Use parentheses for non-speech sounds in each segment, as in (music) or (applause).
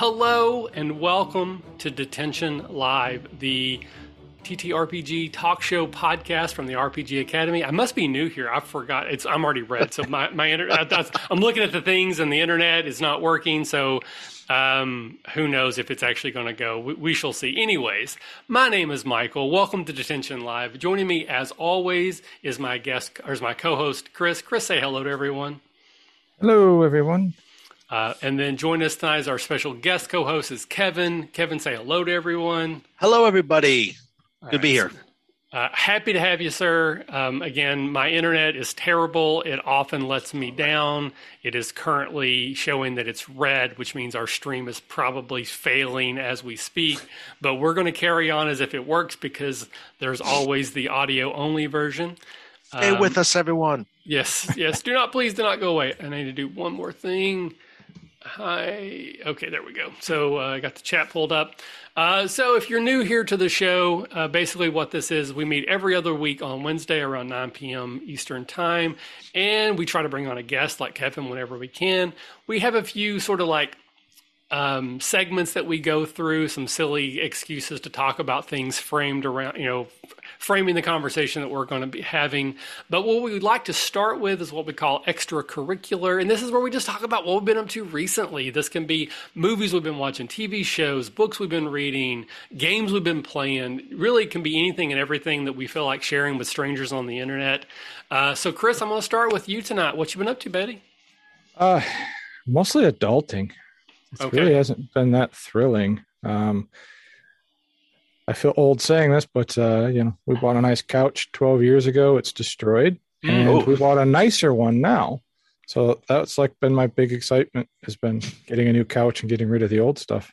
Hello and welcome to Detention Live, the TTRPG talk show podcast from the RPG Academy. I must be new here. I forgot. It's I'm already read, so my my. I'm looking at the things, and the internet is not working. So um, who knows if it's actually going to go? We, we, shall see. Anyways, my name is Michael. Welcome to Detention Live. Joining me, as always, is my guest or is my co-host Chris. Chris, say hello to everyone. Hello, everyone. Uh, and then join us tonight as our special guest co-host is Kevin. Kevin, say hello to everyone. Hello, everybody. Good to be here. Uh, happy to have you, sir. Um, again, my internet is terrible. It often lets me down. It is currently showing that it's red, which means our stream is probably failing as we speak. But we're going to carry on as if it works because there's always the audio only version. Stay um, with us, everyone. Yes, yes. do not, please do not go away. I need to do one more thing. Hi. Okay, there we go. So uh, I got the chat pulled up. Uh, so if you're new here to the show, uh, basically what this is, we meet every other week on Wednesday around 9 p.m. Eastern Time, and we try to bring on a guest like Kevin whenever we can. We have a few sort of like um, segments that we go through, some silly excuses to talk about things framed around, you know, framing the conversation that we're going to be having. But what we would like to start with is what we call extracurricular. And this is where we just talk about what we've been up to recently. This can be movies we've been watching, TV shows, books we've been reading, games we've been playing. Really, can be anything and everything that we feel like sharing with strangers on the internet. Uh, so, Chris, I'm going to start with you tonight. What you been up to, Betty? Uh, mostly adulting. It okay. really hasn't been that thrilling. Um, I feel old saying this, but uh, you know, we bought a nice couch 12 years ago. It's destroyed, mm. and oh. we bought a nicer one now. So that's like been my big excitement has been getting a new couch and getting rid of the old stuff.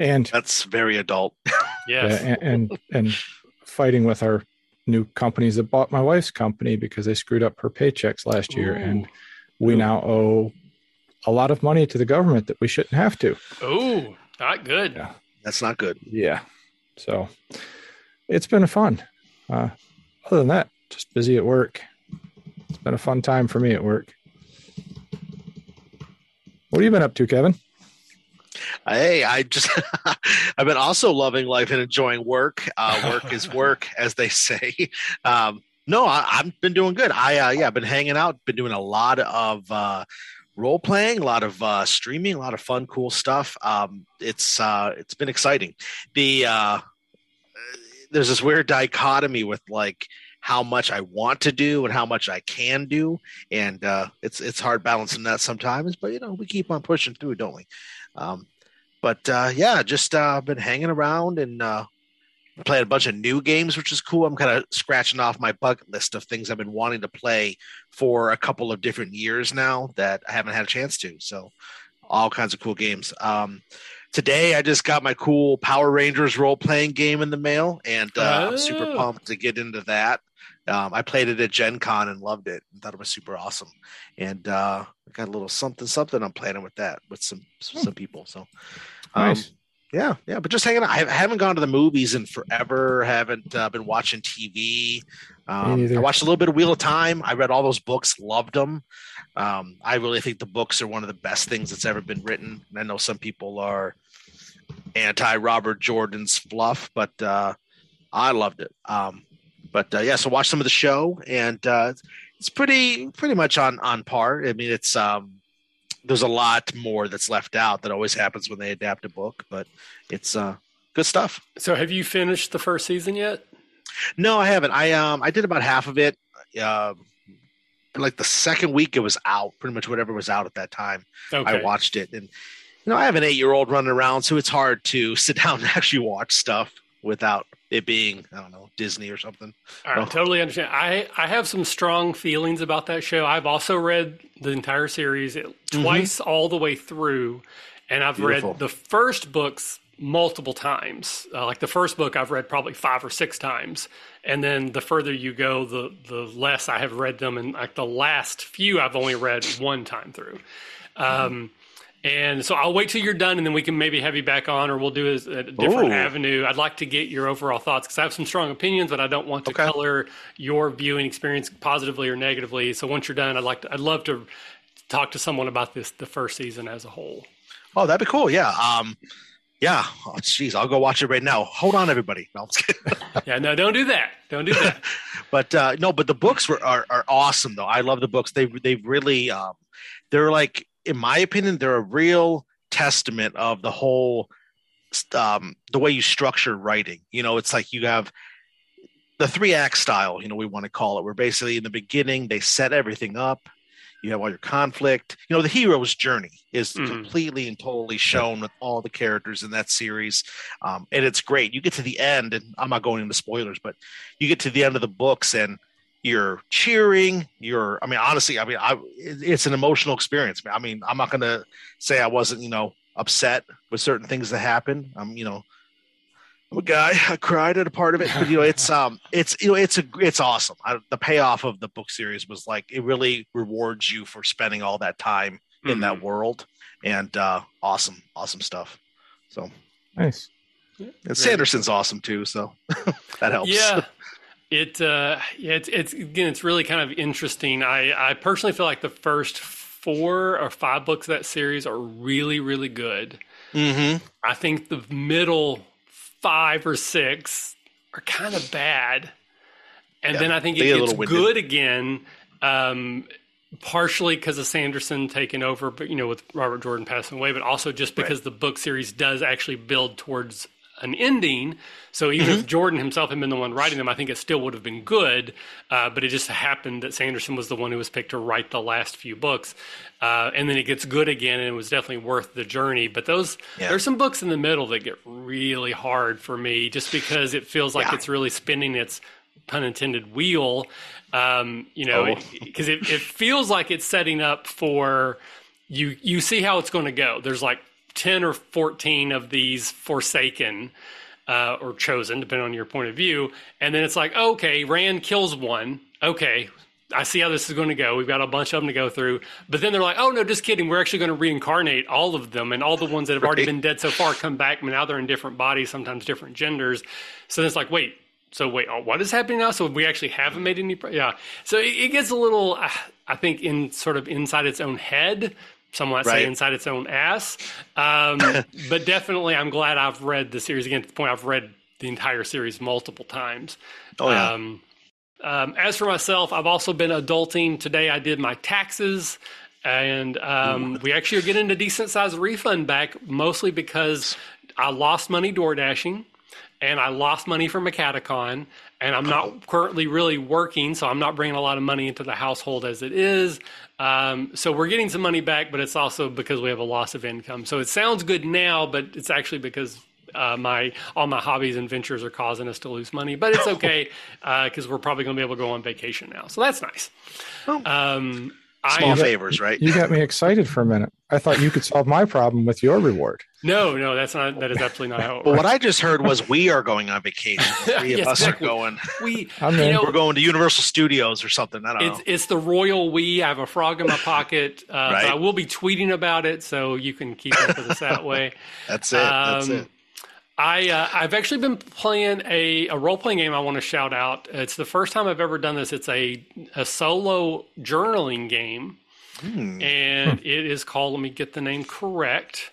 And that's very adult. (laughs) yeah, and, and and fighting with our new companies that bought my wife's company because they screwed up her paychecks last year, Ooh. and we Ooh. now owe a lot of money to the government that we shouldn't have to. Oh, not good. Yeah. That's not good. Yeah. So it's been fun. Uh, other than that, just busy at work. It's been a fun time for me at work. What have you been up to, Kevin? Hey, I just (laughs) I've been also loving life and enjoying work. Uh, work is (laughs) work, as they say. Um, no, I, have been doing good. I uh, yeah, I've been hanging out, been doing a lot of uh, role playing, a lot of uh, streaming, a lot of fun, cool stuff. Um, it's uh, it's been exciting. The uh, there's this weird dichotomy with like how much I want to do and how much I can do, and uh, it's it's hard balancing that sometimes. But you know, we keep on pushing through, don't we? Um, but uh, yeah, just uh, been hanging around and uh, played a bunch of new games, which is cool. I'm kind of scratching off my bucket list of things I've been wanting to play for a couple of different years now that I haven't had a chance to. So, all kinds of cool games. Um, today, I just got my cool Power Rangers role playing game in the mail, and uh, oh. I'm super oh. pumped to get into that. Um, I played it at Gen Con and loved it and thought it was super awesome. And uh, I got a little something, something I'm planning with that with some hmm. some people. So, um, nice yeah, yeah, but just hanging out. I haven't gone to the movies in forever. Haven't uh, been watching TV. Um, I watched a little bit of Wheel of Time. I read all those books, loved them. Um, I really think the books are one of the best things that's ever been written. And I know some people are anti Robert Jordan's fluff, but uh, I loved it. Um, but uh, yeah, so watch some of the show, and uh, it's pretty pretty much on on par. I mean, it's um, there's a lot more that's left out that always happens when they adapt a book, but it's uh, good stuff. So, have you finished the first season yet? No, I haven't. I um I did about half of it. Uh, like the second week it was out, pretty much whatever was out at that time. Okay. I watched it, and you know I have an eight year old running around, so it's hard to (laughs) sit down and actually watch stuff without it being I don't know Disney or something. I totally understand. I I have some strong feelings about that show. I've also read the entire series mm-hmm. twice mm-hmm. all the way through, and I've Beautiful. read the first books multiple times. Uh, like the first book, I've read probably five or six times, and then the further you go, the the less I have read them. And like the last few, I've only read one time through. Um, mm-hmm and so I'll wait till you're done, and then we can maybe have you back on, or we'll do a, a different Ooh. avenue. I'd like to get your overall thoughts because I have some strong opinions, but I don't want to okay. color your viewing experience positively or negatively. So once you're done, I'd like to, I'd love to talk to someone about this the first season as a whole. Oh, that'd be cool. Yeah. Um, yeah. Oh, jeez, I'll go watch it right now. Hold on, everybody. No, (laughs) yeah, no, don't do that. Don't do that. (laughs) but uh, no, but the books were are, are awesome though. I love the books. They they really um, they're like, in my opinion, they're a real testament of the whole um, the way you structure writing. You know, it's like you have the three act style. You know, we want to call it. Where basically in the beginning they set everything up you have all your conflict. You know, the hero's journey is mm. completely and totally shown with all the characters in that series, um, and it's great. You get to the end, and I'm not going into spoilers, but you get to the end of the books, and you're cheering. You're, I mean, honestly, I mean, I, it's an emotional experience. I mean, I'm not going to say I wasn't, you know, upset with certain things that happen. I'm, you know, I'm a guy. (laughs) I cried at a part of it, but you know, it's (laughs) um, it's you know, it's a it's awesome. I, the payoff of the book series was like it really rewards you for spending all that time mm-hmm. in that mm-hmm. world, and uh, awesome, awesome stuff. So nice. And Sanderson's awesome too, so (laughs) that helps. Yeah. It uh, yeah, it's it's again, it's really kind of interesting. I I personally feel like the first four or five books of that series are really really good. Mm-hmm. I think the middle five or six are kind of bad, and yeah, then I think it gets good again. Um, partially because of Sanderson taking over, but you know, with Robert Jordan passing away, but also just because right. the book series does actually build towards an ending. So even mm-hmm. if Jordan himself had been the one writing them, I think it still would have been good. Uh, but it just happened that Sanderson was the one who was picked to write the last few books, uh, and then it gets good again, and it was definitely worth the journey. But those yeah. there's some books in the middle that get really hard for me, just because it feels like yeah. it's really spinning its pun intended wheel. Um, you know, because oh. it, it feels like it's setting up for you. You see how it's going to go. There's like 10 or 14 of these forsaken uh, or chosen, depending on your point of view. And then it's like, okay, Rand kills one. Okay, I see how this is going to go. We've got a bunch of them to go through. But then they're like, oh, no, just kidding. We're actually going to reincarnate all of them. And all the ones that have right. already been dead so far come back. But now they're in different bodies, sometimes different genders. So then it's like, wait, so wait, oh, what is happening now? So we actually haven't made any. Yeah. So it, it gets a little, uh, I think, in sort of inside its own head some might right. say inside its own ass. Um, (laughs) but definitely, I'm glad I've read the series again. To the point, I've read the entire series multiple times. Oh yeah. Um, um, as for myself, I've also been adulting. Today, I did my taxes, and um, we actually are getting a decent sized refund back, mostly because I lost money door dashing, and I lost money from a catacon, and I'm not currently really working, so I'm not bringing a lot of money into the household as it is. Um, so we're getting some money back, but it's also because we have a loss of income. So it sounds good now, but it's actually because uh, my all my hobbies and ventures are causing us to lose money. But it's okay because (laughs) uh, we're probably going to be able to go on vacation now, so that's nice. Um, Small I, favors, right? You got me excited for a minute. I thought you could solve my problem with your reward. No, no, that's not. That is absolutely not how. It but what I just heard was we are going on vacation. (laughs) Three of us exactly. are going. We, you know, we're going to Universal Studios or something. I don't it's, know. It's the royal we. I have a frog in my pocket. Uh, right. I will be tweeting about it, so you can keep up with us that way. (laughs) that's it. Um, that's it. I uh, I've actually been playing a, a role playing game. I want to shout out. It's the first time I've ever done this. It's a a solo journaling game Hmm. And it is called, let me get the name correct.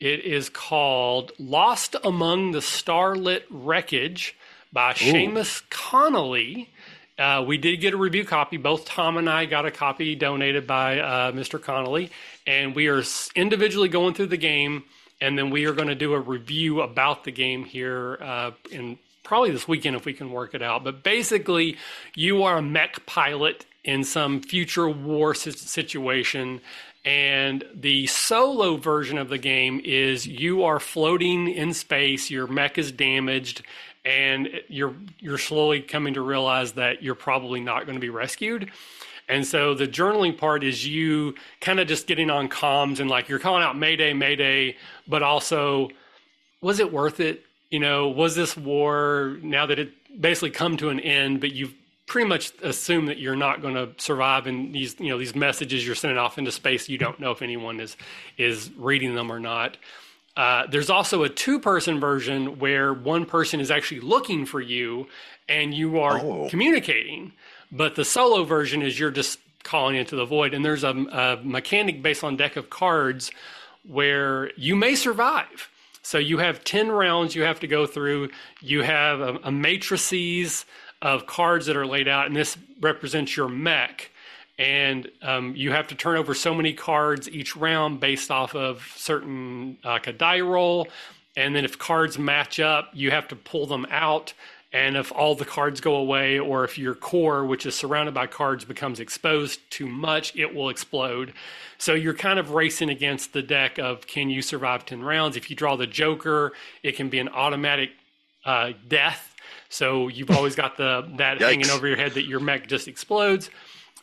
It is called Lost Among the Starlit Wreckage by Ooh. Seamus Connolly. Uh, we did get a review copy. Both Tom and I got a copy donated by uh, Mr. Connolly, and we are individually going through the game, and then we are going to do a review about the game here uh, in probably this weekend if we can work it out. But basically, you are a mech pilot in some future war situation. And the solo version of the game is you are floating in space, your mech is damaged, and you're you're slowly coming to realize that you're probably not going to be rescued. And so the journaling part is you kind of just getting on comms and like you're calling out Mayday, Mayday, but also was it worth it? You know, was this war now that it basically come to an end, but you've pretty much assume that you're not going to survive and these you know these messages you're sending off into space you don't know if anyone is is reading them or not uh, there's also a two person version where one person is actually looking for you and you are oh. communicating but the solo version is you're just calling into the void and there's a, a mechanic based on deck of cards where you may survive. So you have 10 rounds you have to go through. You have a, a matrices of cards that are laid out, and this represents your mech. And um, you have to turn over so many cards each round based off of certain, like a die roll. And then if cards match up, you have to pull them out and if all the cards go away, or if your core, which is surrounded by cards, becomes exposed too much, it will explode. So you're kind of racing against the deck of can you survive 10 rounds? If you draw the Joker, it can be an automatic uh, death. So you've (laughs) always got the that Yikes. hanging over your head that your mech just explodes.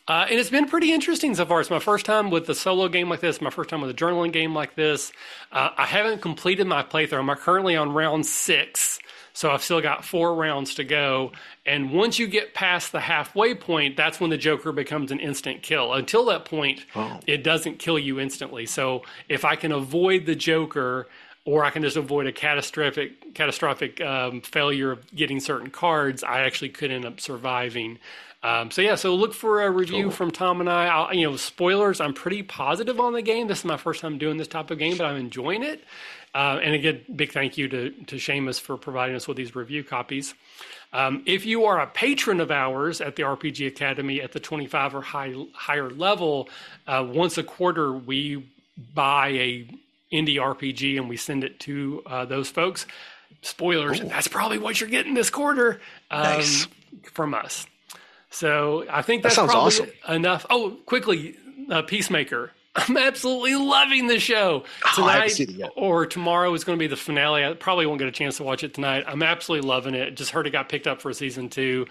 Uh, and it's been pretty interesting so far. It's my first time with a solo game like this, my first time with a journaling game like this. Uh, I haven't completed my playthrough. I'm currently on round six. So I've still got four rounds to go. And once you get past the halfway point, that's when the Joker becomes an instant kill. Until that point, oh. it doesn't kill you instantly. So if I can avoid the Joker, or I can just avoid a catastrophic catastrophic um, failure of getting certain cards, I actually could end up surviving. Um, so yeah, so look for a review cool. from Tom and I. I'll, you know, spoilers. I'm pretty positive on the game. This is my first time doing this type of game, but I'm enjoying it. Uh, and again, big thank you to, to Seamus for providing us with these review copies. Um, if you are a patron of ours at the RPG Academy at the 25 or high, higher level, uh, once a quarter we buy a indie RPG and we send it to uh, those folks. Spoilers, Ooh. that's probably what you're getting this quarter um, nice. from us. So I think that's that probably awesome. enough. Oh, quickly, uh, Peacemaker. I'm absolutely loving the show. Tonight oh, or tomorrow is going to be the finale. I probably won't get a chance to watch it tonight. I'm absolutely loving it. Just heard it got picked up for season two.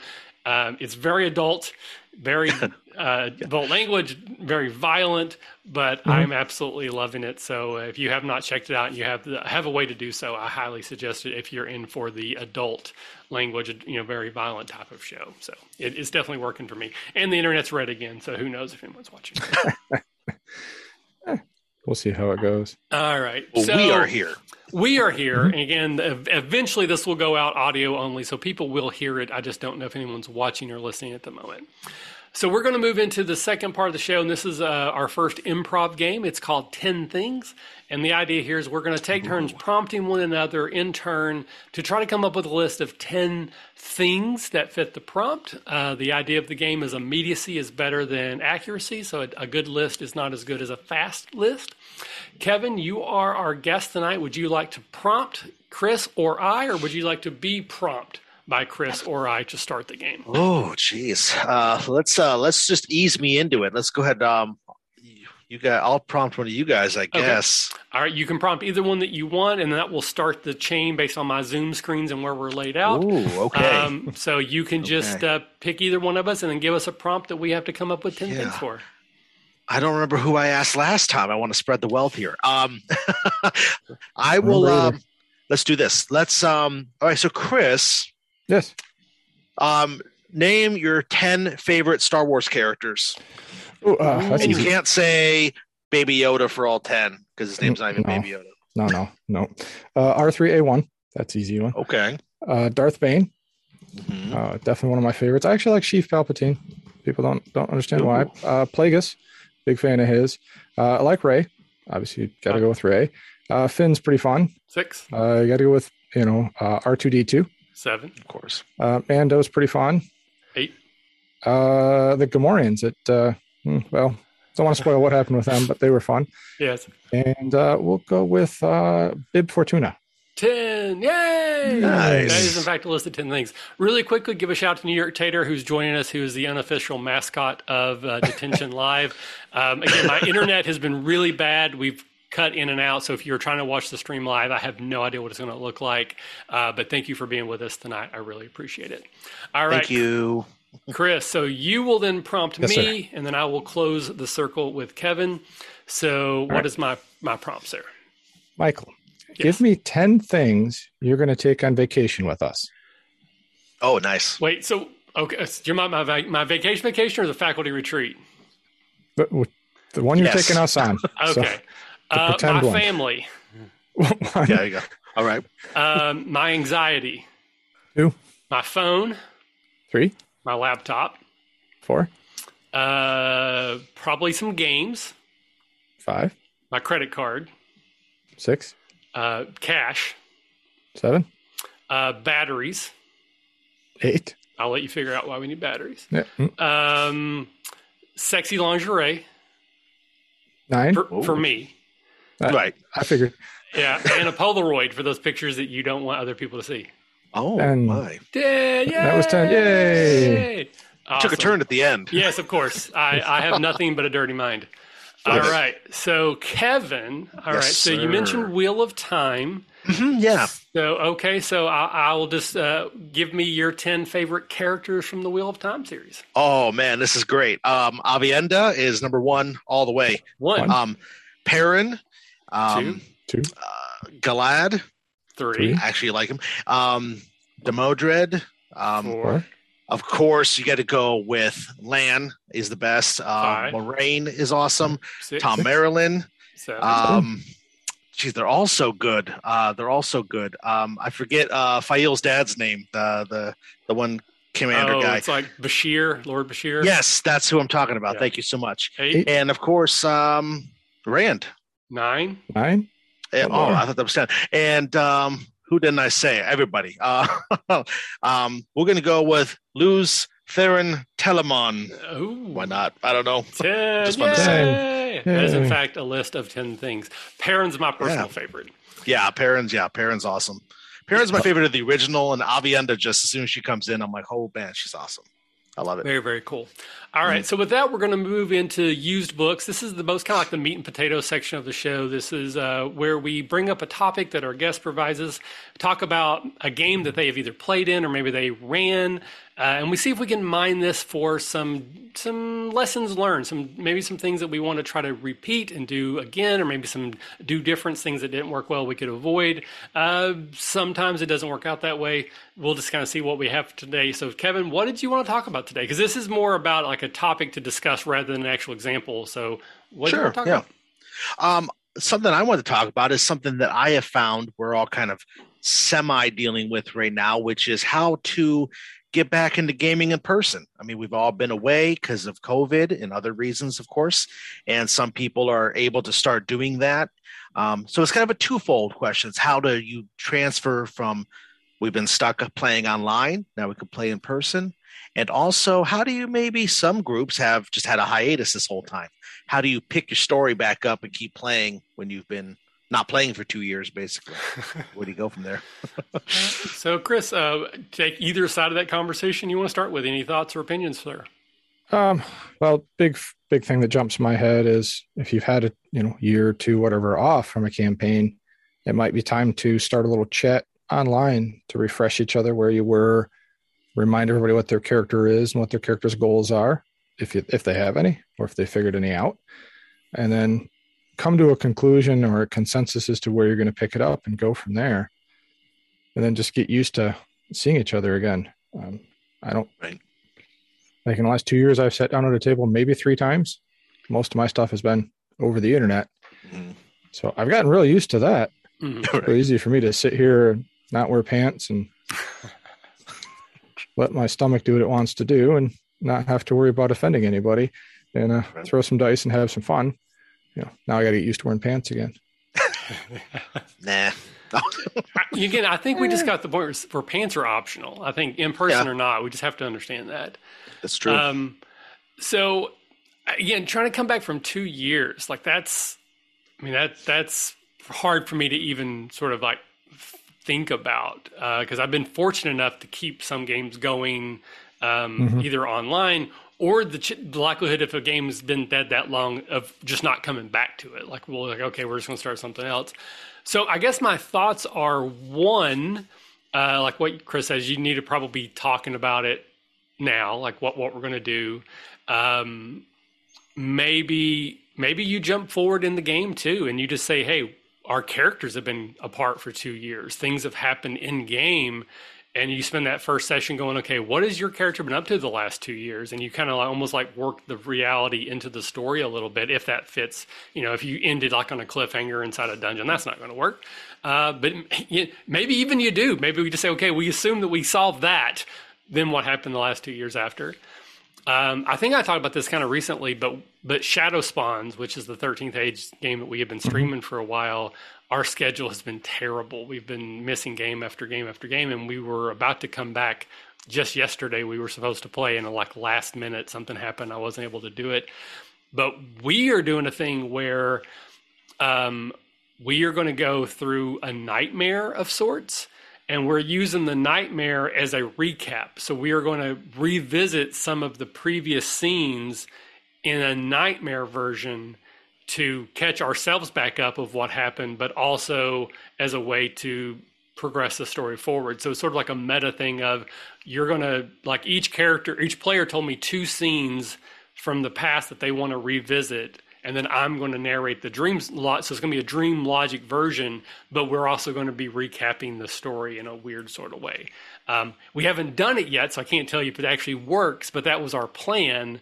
Um, it's very adult, very (laughs) uh, adult language, very violent, but mm-hmm. I'm absolutely loving it. So uh, if you have not checked it out and you have the, have a way to do so, I highly suggest it if you're in for the adult language, you know, very violent type of show. So it, it's definitely working for me. And the internet's red again, so who knows if anyone's watching. (laughs) Eh, we'll see how it goes. All right. Well, so, we are here. We are here. And again, eventually this will go out audio only, so people will hear it. I just don't know if anyone's watching or listening at the moment. So we're going to move into the second part of the show, and this is uh, our first improv game. It's called 10 Things. And the idea here is we're going to take turns prompting one another in turn to try to come up with a list of 10 things that fit the prompt. Uh, the idea of the game is immediacy is better than accuracy, so a, a good list is not as good as a fast list. Kevin, you are our guest tonight. Would you like to prompt Chris or I, or would you like to be prompt? By Chris or I to start the game. Oh, geez. Uh, let's uh, let's just ease me into it. Let's go ahead. Um, you got. I'll prompt one of you guys, I guess. Okay. All right, you can prompt either one that you want, and that will start the chain based on my Zoom screens and where we're laid out. Ooh, okay. Um, so you can just okay. uh, pick either one of us, and then give us a prompt that we have to come up with ten yeah. things for. I don't remember who I asked last time. I want to spread the wealth here. Um, (laughs) I will. Um, let's do this. Let's. Um. All right. So, Chris, Yes. Um, name your 10 favorite Star Wars characters. Ooh, uh, and you easy. can't say Baby Yoda for all 10 because his name's not even no. Baby Yoda. No, no, no. Uh, R3A1. That's easy one. Okay. Uh, Darth Bane. Mm-hmm. Uh, definitely one of my favorites. I actually like Sheev Palpatine. People don't don't understand Ooh. why. Uh, Plagueis, big fan of his. Uh, I like Rey. Obviously, got to go with Rey. Uh, Finn's pretty fun. Six. Uh, you got to go with you know uh, R2D2. Seven, of course. Uh, Mando's pretty fun. Eight. Uh, the Gamorreans. It uh, hmm, well, don't want to spoil what happened with them, but they were fun. Yes. And uh, we'll go with uh, Bib Fortuna. 10. Yay! Nice. That is, in fact, a list of 10 things. Really quickly, give a shout out to New York Tater, who's joining us, who is the unofficial mascot of uh, Detention (laughs) Live. Um, again, my internet has been really bad. We've cut in and out. So if you're trying to watch the stream live, I have no idea what it's going to look like. Uh, but thank you for being with us tonight. I really appreciate it. All right. Thank you. Chris, so you will then prompt yes, me, sir. and then I will close the circle with Kevin. So, All what right. is my my prompt, sir? Michael, yes. give me ten things you're going to take on vacation with us. Oh, nice. Wait, so okay, so do you mind my my vacation vacation or the faculty retreat? But the one you're yes. taking us on. (laughs) okay. So. Uh, my one. family. (laughs) yeah, there you go. All right. Um, my anxiety. Two. My phone. Three. My laptop. Four. Uh, probably some games. Five. My credit card. Six. Uh, cash. Seven. Uh, batteries. Eight. I'll let you figure out why we need batteries. Yeah. Mm. Um, sexy lingerie Nine. for, for me. Right. I figured. Yeah, and a Polaroid for those pictures that you don't want other people to see. Oh And- my! Yay! That was 10. Yay. Took Awesome. a turn at the end. Yes, of course. I, I have (laughs) nothing but a dirty mind. All Love it. right. So, Kevin, all right. Yes, So, you mentioned Wheel of Time. Mhm, yeah. So, okay. So, I, I will just uh, give me your 10 favorite characters from the Wheel of Time series. Oh man, this is great. Um, Aviendha is number one all the way. One, One. Um, Perrin, um, Two. uh, Galad. three, I actually like him. Um, Demandred. Um, four, Four. of course, you got to go with Lan is the best. Um, Five. Lorraine is awesome. six, Thom Merrilin. seven, Um, geez, they're all so good. Uh, they're all so good. Um, I forget uh, Faile's dad's name. The the the one commander oh, guy. it's like Bashere, Lord Bashere. Yes, that's who I'm talking about. Yeah. Thank you so much. Eight, And of course, um, Rand. Nine, Nine. One Oh, more. I thought that was ten. And um, who didn't I say? Everybody. Uh, (laughs) um, we're gonna go with Lews Therin Telamon. Ooh. Why not? I don't know. Ten. Just wanted to Yay! That is, in fact, a list of 10 things. Perrin's my personal Yeah. favorite. Yeah, Perrin's. Yeah, Perrin's awesome. Perrin's my favorite of the original, and Aviendha. Just as soon as she comes in, I'm like, oh man, she's awesome. I love it. Very, very cool. All right. So, with that, we're going to move into used books. This is the most kind of like the meat and potato section of the show. This is uh, where we bring up a topic that our guest provides us, talk about a game that they have either played in or maybe they ran, uh, and we see if we can mine this for some some lessons learned, some maybe some things that we want to try to repeat and do again, or maybe some do different things that didn't work well we could avoid. Uh, sometimes it doesn't work out that way. We'll just kind of see what we have today. So, Kevin, what did you want to talk about today? Because this is more about like a topic to discuss rather than an actual example. So, what Sure. want to talk Yeah. about? Um, something I want to talk about is something that I have found we're all kind of semi dealing with right now, which is how to get back into gaming in person. I mean, we've all been away because of COVID and other reasons, of course, and some people are able to start doing that. Um, so it's kind of a twofold question: it's how do you transfer from we've been stuck playing online. Now we can play in person, and also how do you maybe some groups have just had a hiatus this whole time? How do you pick your story back up and keep playing when you've been not playing for two years basically? (laughs) Where do you go from there? (laughs) So, Chris, uh, take either side of that conversation you want to start with. Any thoughts or opinions there? Um, well, big big thing that jumps in my head is if you've had a you know year or two whatever off from a campaign, it might be time to start a little chat online to refresh each other where you were, remind everybody what their character is and what their character's goals are, if you, if they have any or if they figured any out, and then come to a conclusion or a consensus as to where you're going to pick it up and go from there, and then just get used to seeing each other again. Um, I don't like in the last two years i've sat down at a table maybe three times. Most of my stuff has been over the internet. Mhm. so i've gotten really used to that. (laughs) It's really easy for me to sit here and not wear pants and (laughs) let my stomach do what it wants to do and not have to worry about offending anybody and uh, Right. throw some dice and have some fun you know now i got to get used to wearing pants again (laughs) nah Again, I think we just (laughs) got the point where- where pants are optional. I think in person Yeah. or not, we just have to understand that. that's true Um, so again, trying to come back from two years, like that's, I mean, that that's hard for me to even sort of like think about because I've been fortunate enough to keep some games going um, Mhm. either online or the, ch- the likelihood if a game's been dead that long of just not coming back to it. Like, well, like okay, we're just going to start something else. So I guess my thoughts are one, uh, like what Chris says, you need to probably be talking about it now, like what what we're going to do. Um, maybe maybe you jump forward in the game too, and you just say, "Hey, our characters have been apart for two years. Things have happened in game." And you spend that first session going, okay, what has your character been up to the last two years? And you kind of like, almost like work the reality into the story a little bit, if that fits. You know, if you ended like on a cliffhanger inside a dungeon, that's not going to work. Uh, but (laughs) maybe even you do. Maybe we just say, okay, we assume that we solved that. Then what happened the last two years after? Um, I think I talked about this kind of recently, but but Shadow Spawns, which is the 13th Age game that we have been streaming for a while, our schedule has been terrible. We've been missing game after game after game, and we were about to come back just yesterday. We were supposed to play, and like last minute, something happened. I wasn't able to do it. But we are doing a thing where um, we are going to go through a nightmare of sorts and we're using the nightmare as a recap. So we are going to revisit some of the previous scenes in a nightmare version to catch ourselves back up of what happened, but also as a way to progress the story forward. So it's sort of like a meta thing of you're going to like each character, each player told me two scenes from the past that they want to revisit and then I'm going to narrate the dreams lot. So it's going to be a dream logic version, but we're also going to be recapping the story in a weird sort of way. Um, we haven't done it yet, so I can't tell you if it actually works, but that was our plan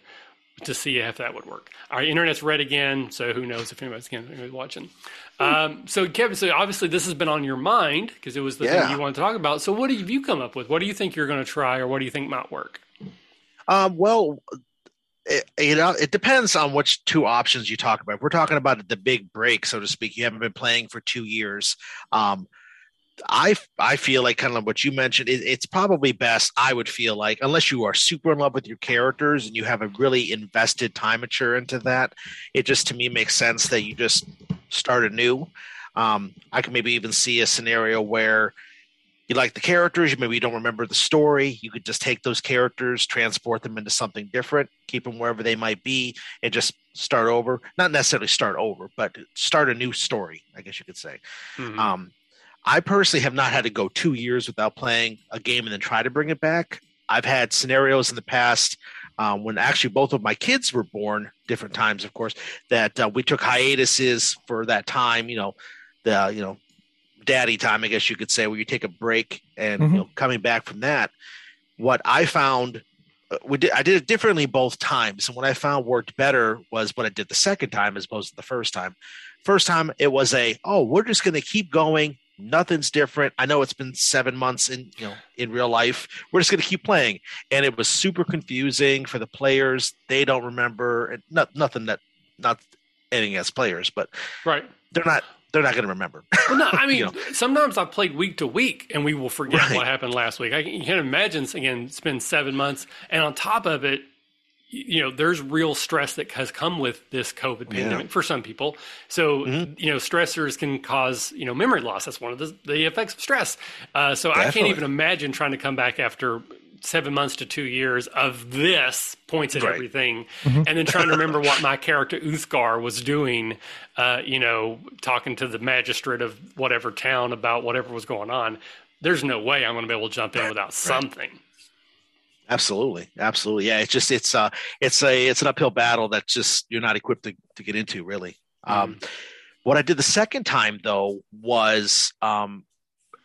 to see if that would work. Our internet's red again, so who knows if anybody's, anybody's watching. Um, so Kevin, so obviously this has been on your mind because it was the yeah. thing you wanted to talk about. So what have you come up with? What do you think you're going to try, or what do you think might work? Um, well, it, you know, it depends on which two options you talk about. If we're talking about the big break, so to speak. You haven't been playing for two years. Um, I I feel like kind of what you mentioned. It, it's probably best. I would feel like unless you are super in love with your characters and you have a really invested time mature into that, it just to me makes sense that you just start anew. Um, I can maybe even see a scenario where you like the characters, you maybe you don't remember the story. You could just take those characters, transport them into something different, keep them wherever they might be, and just start over. Not necessarily start over, but start a new story, I guess you could say. Mm-hmm. Um, I personally have not had to go two years without playing a game and then try to bring it back. I've had scenarios in the past um, when actually both of my kids were born, different times, of course, that uh, we took hiatuses for that time. You know, the you know daddy time, I guess you could say, where you take a break and mm-hmm. you know, coming back from that. What I found, uh, we did, I did it differently both times, and what I found worked better was what I did the second time as opposed to the first time. First time, it was a oh, we're just going to keep going. Nothing's different. I know it's been seven months in you know in real life. We're just going to keep playing, and it was super confusing for the players. They don't remember not, nothing that not anything as players, but right. They're not they're not going to remember. well, no, I (laughs) mean, you know? sometimes I've played week to week and we will forget right. what happened last week. I can, you can imagine, again, it's been seven months. And on top of it, you know, there's real stress that has come with this COVID pandemic yeah. for some people. So, mm-hmm. you know, stressors can cause, you know, memory loss. That's one of the, the effects of stress. Uh, so Definitely. I can't even imagine trying to come back after seven months to two years of this points at right. everything, mm-hmm. and then trying to remember what my character Uthgar was doing, uh, you know, talking to the magistrate of whatever town about whatever was going on. There's no way I'm going to be able to jump in (laughs) without right. something. Absolutely, absolutely. Yeah, it's just it's uh it's a it's an uphill battle that just you're not equipped to, to get into really. Mm. Um, what I did the second time though was um,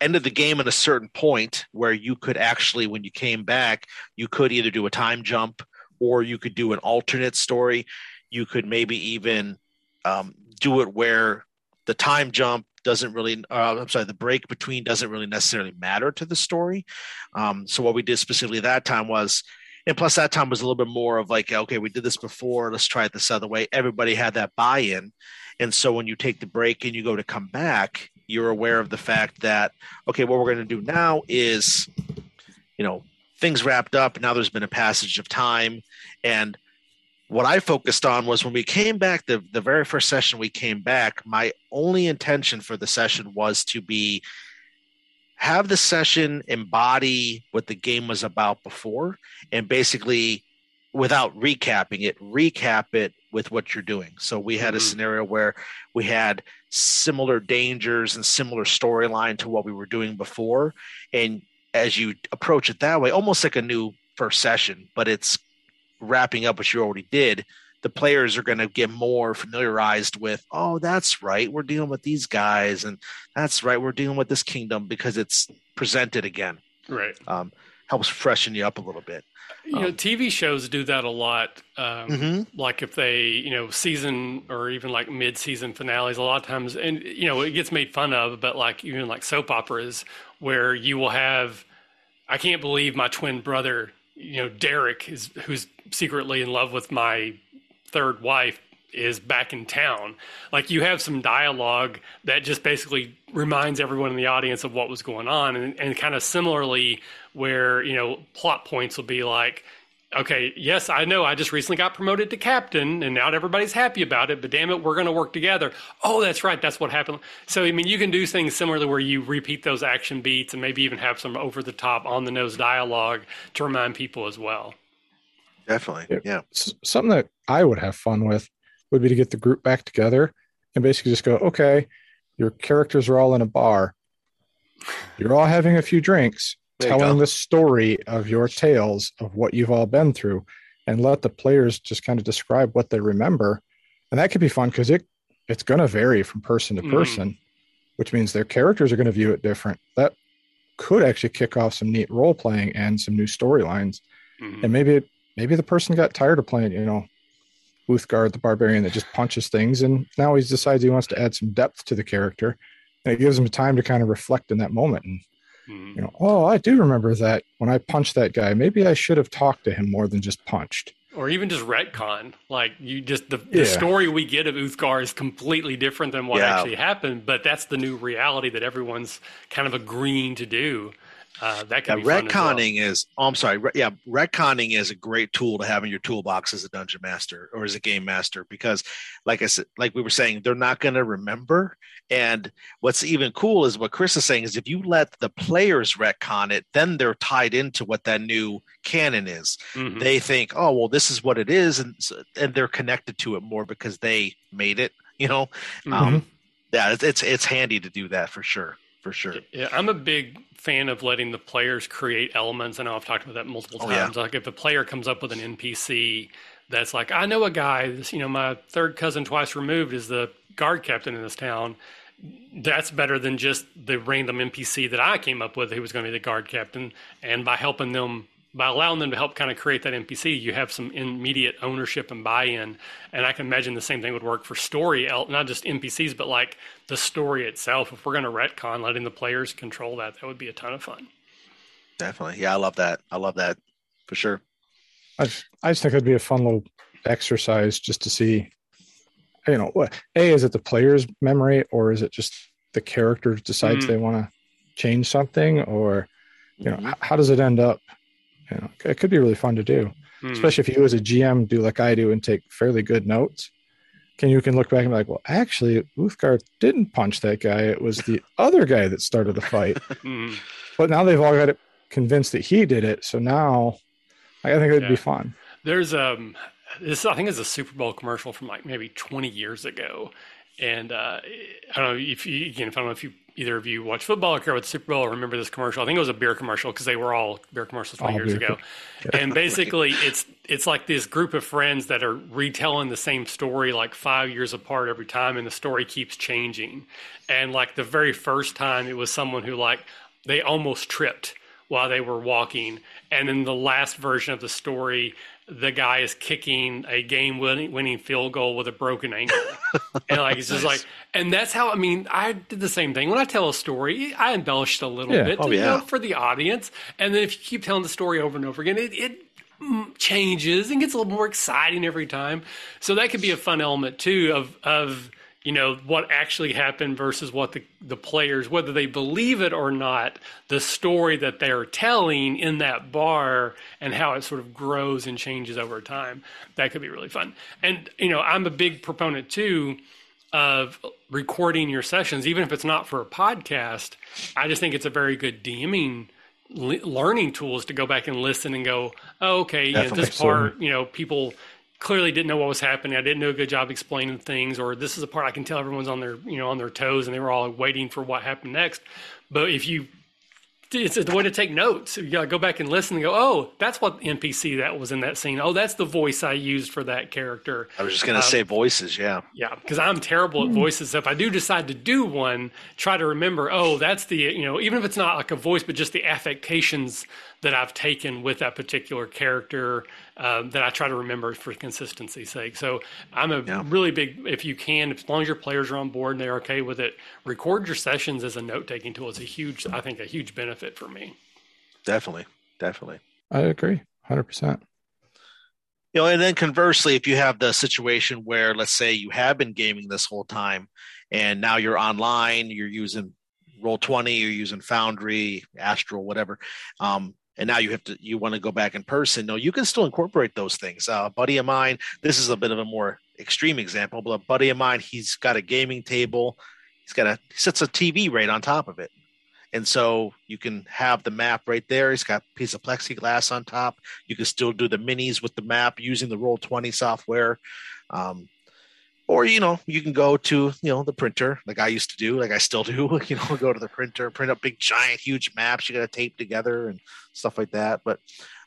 end of the game at a certain point where you could actually, when you came back, you could either do a time jump or you could do an alternate story. You could maybe even um, do it where the time jump doesn't really uh, i'm sorry the break between doesn't really necessarily matter to the story. Um, so what we did specifically that time was and plus that time was a little bit more of like okay we did this before let's try it this other way. Everybody had that buy-in. And so when you take the break and you go to come back you're aware of the fact that okay what we're going to do now is you know things wrapped up now there's been a passage of time. And what i focused on was when we came back the, the very first session we came back my only intention for the session was to be have the session embody what the game was about before and basically without recapping it recap it with what you're doing so we had mm-hmm. a scenario where we had similar dangers and similar storyline to what we were doing before. And as you approach it that way, almost like a new first session, but it's wrapping up what you already did. The players are going to get more familiarized with, oh, that's right, we're dealing with these guys, and that's right, we're dealing with this kingdom because it's presented again. Right. Um, helps freshen you up a little bit. You know, um, TV shows do that a lot. Um, mm-hmm. Like if they, you know, season or even like mid-season finales, a lot of times, and you know, it gets made fun of. But like even like soap operas, where you will have, I can't believe my twin brother, you know, Derek is who's secretly in love with my third wife is back in town. Like you have some dialogue that just basically reminds everyone in the audience of what was going on, and, and kind of similarly, where you know plot points will be like. Okay, yes, I know I just recently got promoted to captain and now everybody's happy about it, but damn it, we're going to work together. Oh, that's right, that's what happened. So, I mean, you can do things similarly where you repeat those action beats and maybe even have some over the top, on the nose dialogue to remind people as well. Definitely. Yeah. Something that I would have fun with would be to get the group back together and basically just go, okay, your characters are all in a bar. You're all having a few drinks, telling the story of your tales of what you've all been through, and let the players just kind of describe what they remember. And that could be fun because it it's going to vary from person to mm. person, mm. which means their characters are going to view it different. That could actually kick off some neat role playing and some new storylines. Mm. And maybe it maybe the person got tired of playing, you know, Uthgard the barbarian that just punches things, and now he decides he wants to add some depth to the character, and it gives him time to kind of reflect in that moment. And mm-hmm. you know, oh, I do remember that when I punched that guy. Maybe I should have talked to him more than just punched. Or even just retcon, like you just the, the story we get of Uthgar is completely different than what yeah. actually happened, but that's the new reality that everyone's kind of agreeing to do. Uh, that can yeah, retconning well. is. Oh, I'm sorry. Re, yeah, retconning is a great tool to have in your toolbox as a dungeon master or as a game master because, like I said, like we were saying, they're not going to remember. And what's even cool is what Chris is saying is if you let the players retcon it, then they're tied into what that new canon is. Mm-hmm. They think, oh well, this is what it is, and and they're connected to it more because they made it. You know, mm-hmm. um, yeah, it's, it's it's handy to do that for sure for sure. Yeah, I'm a big fan of letting the players create elements. I know I've talked about that multiple oh, times. Yeah. Like if a player comes up with an NPC that's like, I know a guy, this, you know, my third cousin twice removed is the guard captain in this town. That's better than just the random NPC that I came up with who was going to be the guard captain. And by helping them by allowing them to help kind of create that NPC, you have some immediate ownership and buy-in. And I can imagine the same thing would work for story, not just NPCs, but like the story itself. If we're going to retcon, letting the players control that, that would be a ton of fun. Definitely, yeah, I love that. I love that for sure. I just, I just think it'd be a fun little exercise just to see, you know, what a is it the player's memory or is it just the character decides mm. they want to change something or you know mm-hmm. how does it end up you know, it could be really fun to do, hmm. especially if you as a GM do like I do and take fairly good notes. Can you can look back and be like, well, actually, Uthgar didn't punch that guy. It was the (laughs) other guy that started the fight. Hmm. But now they've all got it convinced that he did it. So now, I think it would yeah. be fun. There's um, this I think is a Super Bowl commercial from like maybe 20 years ago, and uh, I don't know if you again, if I don't know if you either of you watch football or care about the Super Bowl or remember this commercial. I think it was a beer commercial because they were all beer commercials 20 all years beer. ago. and (laughs) basically, it's it's like this group of friends that are retelling the same story like five years apart every time, and the story keeps changing. And like the very first time, it was someone who like they almost tripped while they were walking, and in the last version of the story, the guy is kicking a game winning field goal with a broken ankle. (laughs) and like it's just like and that's how I mean I did the same thing. When I tell a story, I embellished a little yeah. bit oh, to, yeah. you know, for the audience. And then if you keep telling the story over and over again, it, it changes and gets a little more exciting every time. So that could be a fun element too of of you know what actually happened versus what the, the players whether they believe it or not the story that they're telling in that bar and how it sort of grows and changes over time that could be really fun. And you know i'm a big proponent too of recording your sessions even if it's not for a podcast. I just think it's a very good dming learning tools to go back and listen and go oh, okay know, this part you know people clearly didn't know what was happening. I didn't do a good job explaining things, or this is a part I can tell everyone's on their you know on their toes, and they were all waiting for what happened next. But if you it's a way to take notes. You gotta go back and listen and go, oh, that's what NPC that was in that scene. Oh, that's the voice I used for that character. I was just gonna um, say voices, yeah. Yeah, because I'm terrible at voices. So if I do decide to do one, try to remember, oh, that's the you know, even if it's not like a voice, but just the affectations that I've taken with that particular character uh, that I try to remember for consistency's sake. So I'm a yeah. really big, if you can, as long as your players are on board and they're okay with it, record your sessions as a note taking tool. It's a huge, I think, a huge benefit for me. Definitely. Definitely. I agree 100%. you know, and then conversely, if you have the situation where, let's say, you have been gaming this whole time, and now you're online, you're using Roll Twenty, you're using Foundry, Astral, whatever, um, and now you have to you want to go back in person. No, you can still incorporate those things. Uh, a buddy of mine, this is a bit of a more extreme example, but a buddy of mine, he's got a gaming table. He's got a he sets a TV right on top of it. And so you can have the map right there. He's got a piece of plexiglass on top. You can still do the minis with the map using the Roll Twenty software. Um, or you know you can go to you know the printer like i used to do like i still do (laughs) you know go to the printer print up big giant huge maps you got to tape together and stuff like that but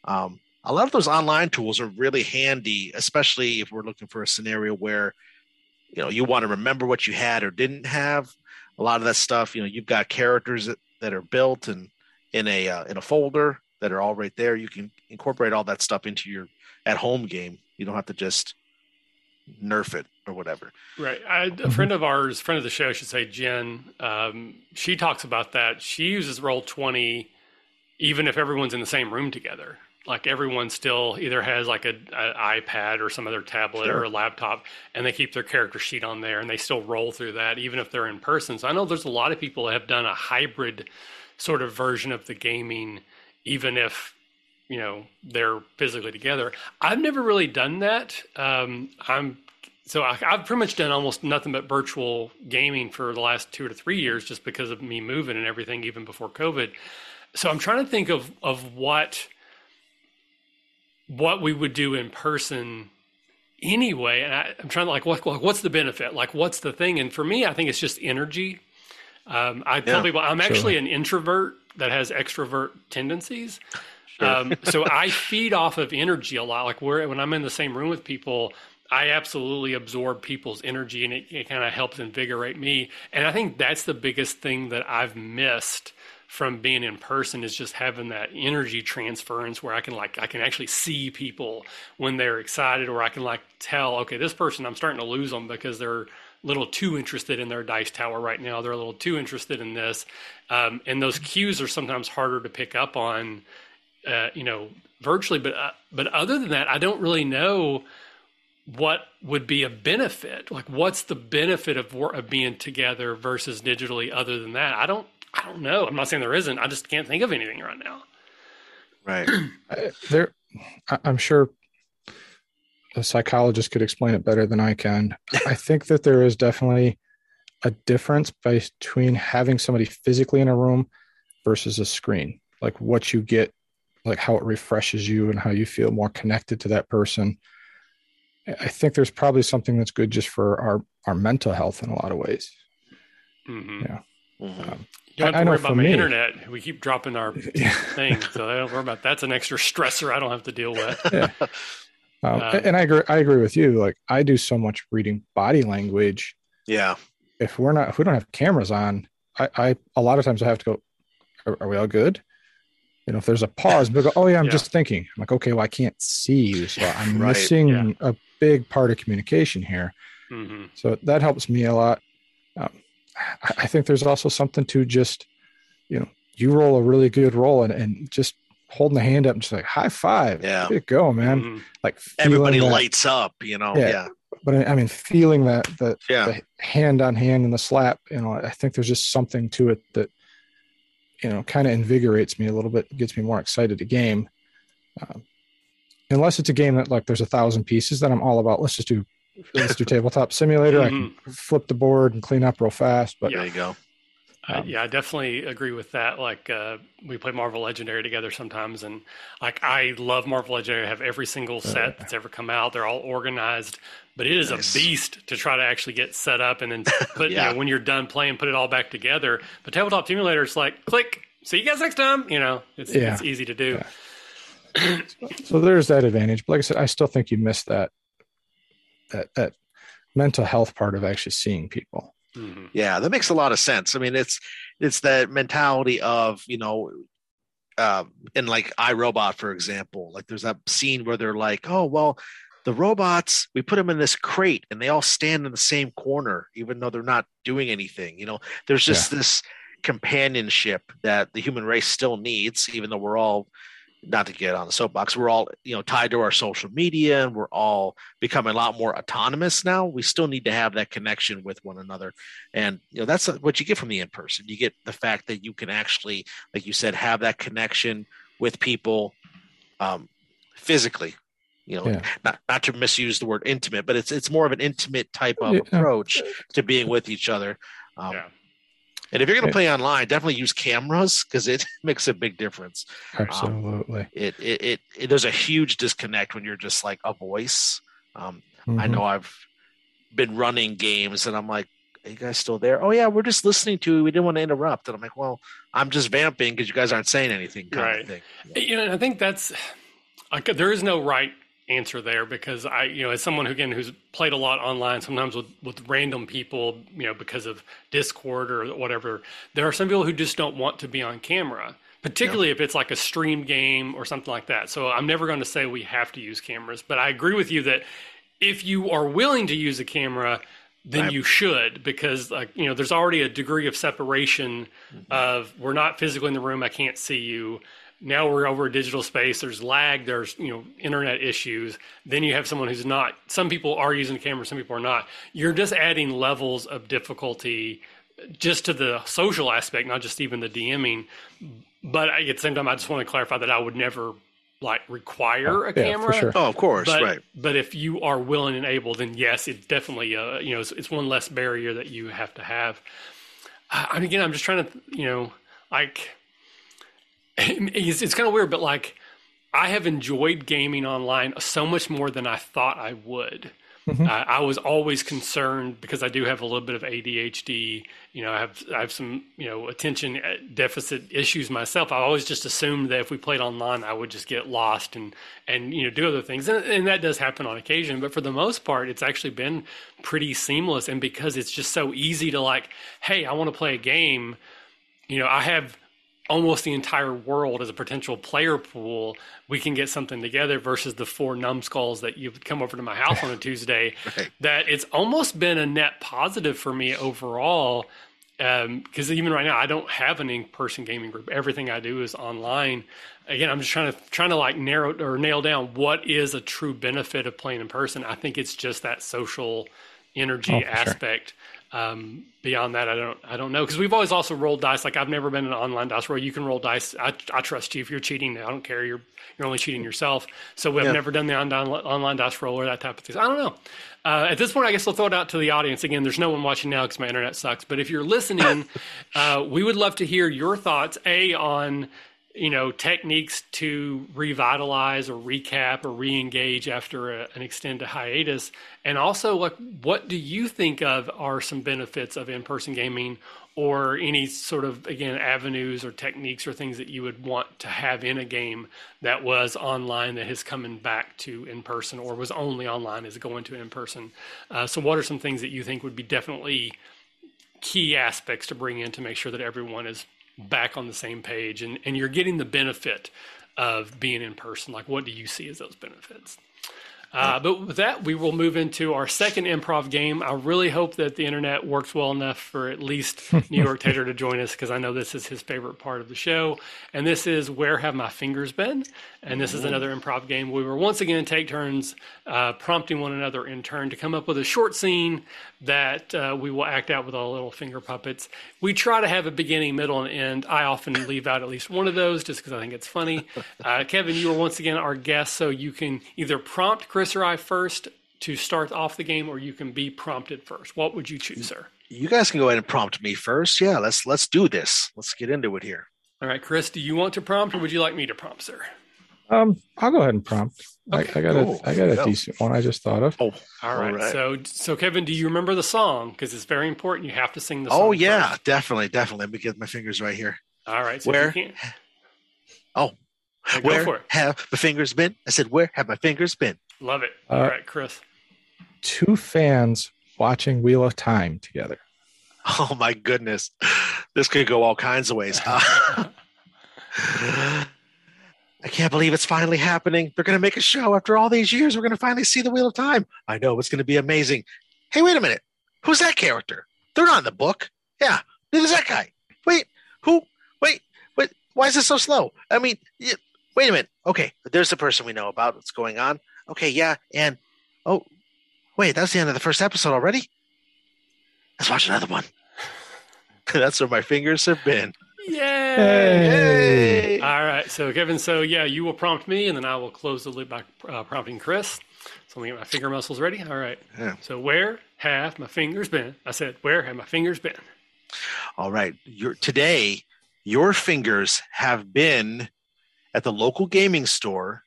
um, a lot of those online tools are really handy especially if we're looking for a scenario where you know you want to remember what you had or didn't have. A lot of that stuff you know you've got characters that, that are built and in a uh, in a folder that are all right there. You can incorporate all that stuff into your at home game. You don't have to just nerf it or whatever. Right. I, a mm-hmm. friend of ours, friend of the show, I should say Jen. Um, she talks about that. She uses Roll Twenty, even if everyone's in the same room together. Like everyone still either has like a, an iPad or some other tablet sure. or a laptop, and they keep their character sheet on there, and they still roll through that, even if they're in person. So I know there's a lot of people that have done a hybrid sort of version of the gaming, even if you know they're physically together. I've never really done that. Um, I'm so I, have pretty much done almost nothing but virtual gaming for the last two to three years, just because of me moving and everything, even before COVID. So I'm trying to think of of what what we would do in person anyway, and I, am trying to like what what's the benefit? Like what's the thing? And for me, I think it's just energy. Um, I tell people I'm actually an introvert that has extrovert tendencies. Sure. um, so I feed off of energy a lot. Like when I'm in the same room with people, I absolutely absorb people's energy and it, it kind of helps invigorate me. And I think that's the biggest thing that I've missed from being in person is just having that energy transference where I can like I can actually see people when they're excited or I can like tell okay this person I'm starting to lose them because they're a little too interested in their dice tower right now they're a little too interested in this um, and those cues are sometimes harder to pick up on uh, you know virtually but uh, but other than that I don't really know what would be a benefit. Like what's the benefit of of being together versus digitally other than that? I don't i don't know. I'm not saying there isn't. I just can't think of anything right now. Right. (clears throat) There i'm sure a psychologist could explain it better than i can. I think that there is definitely a difference between having somebody physically in a room versus a screen. Like what you get like how it refreshes you and how you feel more connected to that person I think there's probably something that's good just for our our mental health in a lot of ways. Mm-hmm. Yeah. Mm-hmm. Um, you don't have to worry about my me, internet. We keep dropping our (laughs) yeah. thing, so I don't worry about that's an extra stressor I don't have to deal with. (laughs) Yeah. (laughs) Um, um, and I agree. I agree with you. Like I do so much reading body language. Yeah. If we're not, if we don't have cameras on, I, I a lot of times I have to go. Are, are we all good? You know, if there's a pause, but go, oh yeah, I'm (laughs) yeah. just thinking. I'm like, okay, well, I can't see you, so (laughs) I'm right. missing yeah. a big part of communication here. Mm-hmm. So that helps me a lot. Um, I, I, think there's also something to just, you know, you roll a really good roll and, and just holding the hand up and just like high five. Yeah, go, man. Mm-hmm. Like everybody that, lights up, you know. Yeah. yeah. But I mean, feeling that that yeah. the hand on hand and the slap, you know, I think there's just something to it that you know kind of invigorates me a little bit, gets me more excited to game. Um, unless it's a game that like there's a thousand pieces, then I'm all about let's just do let's do (laughs) tabletop simulator. Mm-hmm. I can mm-hmm. flip the board and clean up real fast. But there you go. Um, yeah, I definitely agree with that. Like uh, we play Marvel Legendary together sometimes, and like I love Marvel Legendary. I have every single set that's ever come out. They're all organized, but it is nice. a beast to try to actually get set up and then (laughs) put. yeah. you know, when you're done playing, put it all back together. But Tabletop Simulator is like click. See you guys next time. You know, it's yeah. it's easy to do. Yeah. so there's that advantage. But like I said, I still think you missed that that that mental health part of actually seeing people. Mm-hmm. Yeah, that makes a lot of sense. I mean, it's it's that mentality of you know, uh, in like iRobot, for example, like there's that scene where they're like, oh well, the robots we put them in this crate and they all stand in the same corner, even though they're not doing anything. You know, there's just yeah. this companionship that the human race still needs, even though we're all not to get on the soapbox, we're all you know tied to our social media, and we're all becoming a lot more autonomous now. We still need to have that connection with one another, and you know that's what you get from the in person. You get the fact that you can actually, like you said, have that connection with people um, physically. You know, yeah. not not to misuse the word intimate, but it's it's more of an intimate type of yeah. approach to being with each other. Um, yeah. And if you're going to play online, definitely use cameras because it (laughs) makes a big difference. Absolutely. Um, it, it, it, it, there's a huge disconnect when you're just like a voice. Um, mm-hmm. I know I've been running games and I'm like, are you guys still there? Oh yeah, we're just listening to. You. We didn't want to interrupt. And I'm like, well, I'm just vamping because you guys aren't saying anything. right. Yeah. You know, I think that's like, there is no right answer there because I, you know, as someone who again who's played a lot online, sometimes with with random people, you know, because of Discord or whatever, there are some people who just don't want to be on camera, particularly yeah. if it's like a stream game or something like that. So I'm never going to say we have to use cameras, but I agree with you that if you are willing to use a camera, then you should because like you know there's already a degree of separation mm-hmm. of we're not physically in the room i can't see you now we're over a digital space there's lag there's you know internet issues then you have someone who's not some people are using the camera some people are not. You're just adding levels of difficulty just to the social aspect not just even the dming. But at the same time i just want to clarify that i would never like require a yeah, camera. sure. oh of course but, right. but if you are willing and able then yes it's definitely uh you know it's, it's one less barrier that you have to have. I, again i'm just trying to you know like it's, it's kind of weird, but like I have enjoyed gaming online so much more than I thought I would. Mm-hmm. Uh, I was always concerned because I do have a little bit of ADHD. You know, I have I have some you know attention uh, deficit issues myself. I always just assumed that if we played online, I would just get lost and and you know do other things, and, and that does happen on occasion. But for the most part, it's actually been pretty seamless. And because it's just so easy to like, hey, I want to play a game. You know, I have almost the entire world as a potential player pool, we can get something together versus the four numbskulls that you've come over to my house on a (laughs) Tuesday. right. That it's almost been a net positive for me overall. Because um, even right now, I don't have an in-person gaming group. Everything I do is online. Again, I'm just trying to trying to like narrow or nail down what is a true benefit of playing in person. I think it's just that social energy oh, aspect. Sure. Um, beyond that, I don't I don't know because we've always also rolled dice. Like I've never been an online dice roll. You can roll dice. I, I trust you. If you're cheating, I don't care. You're you're only cheating yourself. So we've yeah. never done the online, online dice roll or that type of thing. I don't know. Uh, at this point, I guess I'll throw it out to the audience. Again, there's no one watching now because my internet sucks. But if you're listening, (laughs) uh, we would love to hear your thoughts. A on you know techniques to revitalize or recap or re-engage after a, an extended hiatus? And also like what do you think of are some benefits of in-person gaming or any sort of again avenues or techniques or things that you would want to have in a game that was online that has coming back to in person or was only online is going to in person uh, so what are some things that you think would be definitely key aspects to bring in to make sure that everyone is back on the same page and, and you're getting the benefit of being in person. Like, what do you see as those benefits? Uh, but with that, we will move into our second improv game. I really hope that the internet works well enough for at least (laughs) New York Tater to join us because I know this is his favorite part of the show. And this is Where Have My Fingers Been? And this is another improv game. We will once again take turns uh, prompting one another in turn to come up with a short scene that uh, we will act out with our little finger puppets. We try to have a beginning, middle, and end. I often (laughs) leave out at least one of those just because I think it's funny. Uh, Kevin, you are once again our guest, so you can either prompt Chris or I first to start off the game, or you can be prompted first. What would you choose, sir? You guys can go ahead and prompt me first. Yeah, let's let's do this. Let's get into it here. All right, Chris, do you want to prompt, or would you like me to prompt, sir? Um, I'll go ahead and prompt. Okay, I, I, got cool. a I got a decent one. I just thought of. Oh, all right. all right. So, so Kevin, do you remember the song? Because it's very important. You have to sing the song. Oh yeah, first. definitely, definitely. Let me get my fingers right here. All right. So where? Oh, where have my fingers been? I said, where have my fingers been? Love it. Uh, all right, Chris. Two fans watching Wheel of Time together. Oh my goodness, this could go all kinds of ways. (laughs) I can't believe it's finally happening. They're going to make a show after all these years. We're going to finally see the Wheel of Time. I know it's going to be amazing. Hey, wait a minute. Who's that character? They're not in the book. Yeah, who's that guy? Wait, who? Wait, wait. Why is it so slow? I mean, wait a minute. Okay, there's the person we know about. What's going on? Okay, yeah, and oh, wait, that's the end of the first episode already. Let's watch another one. (laughs) that's where my fingers have been. Yay! Yay! All right, so Kevin, so yeah, you will prompt me, and then I will close the loop by uh, prompting Chris. So let me get my finger muscles ready. All right. Yeah. So where have my fingers been? I said, where have my fingers been? All right. Your, today, your fingers have been at the local gaming store,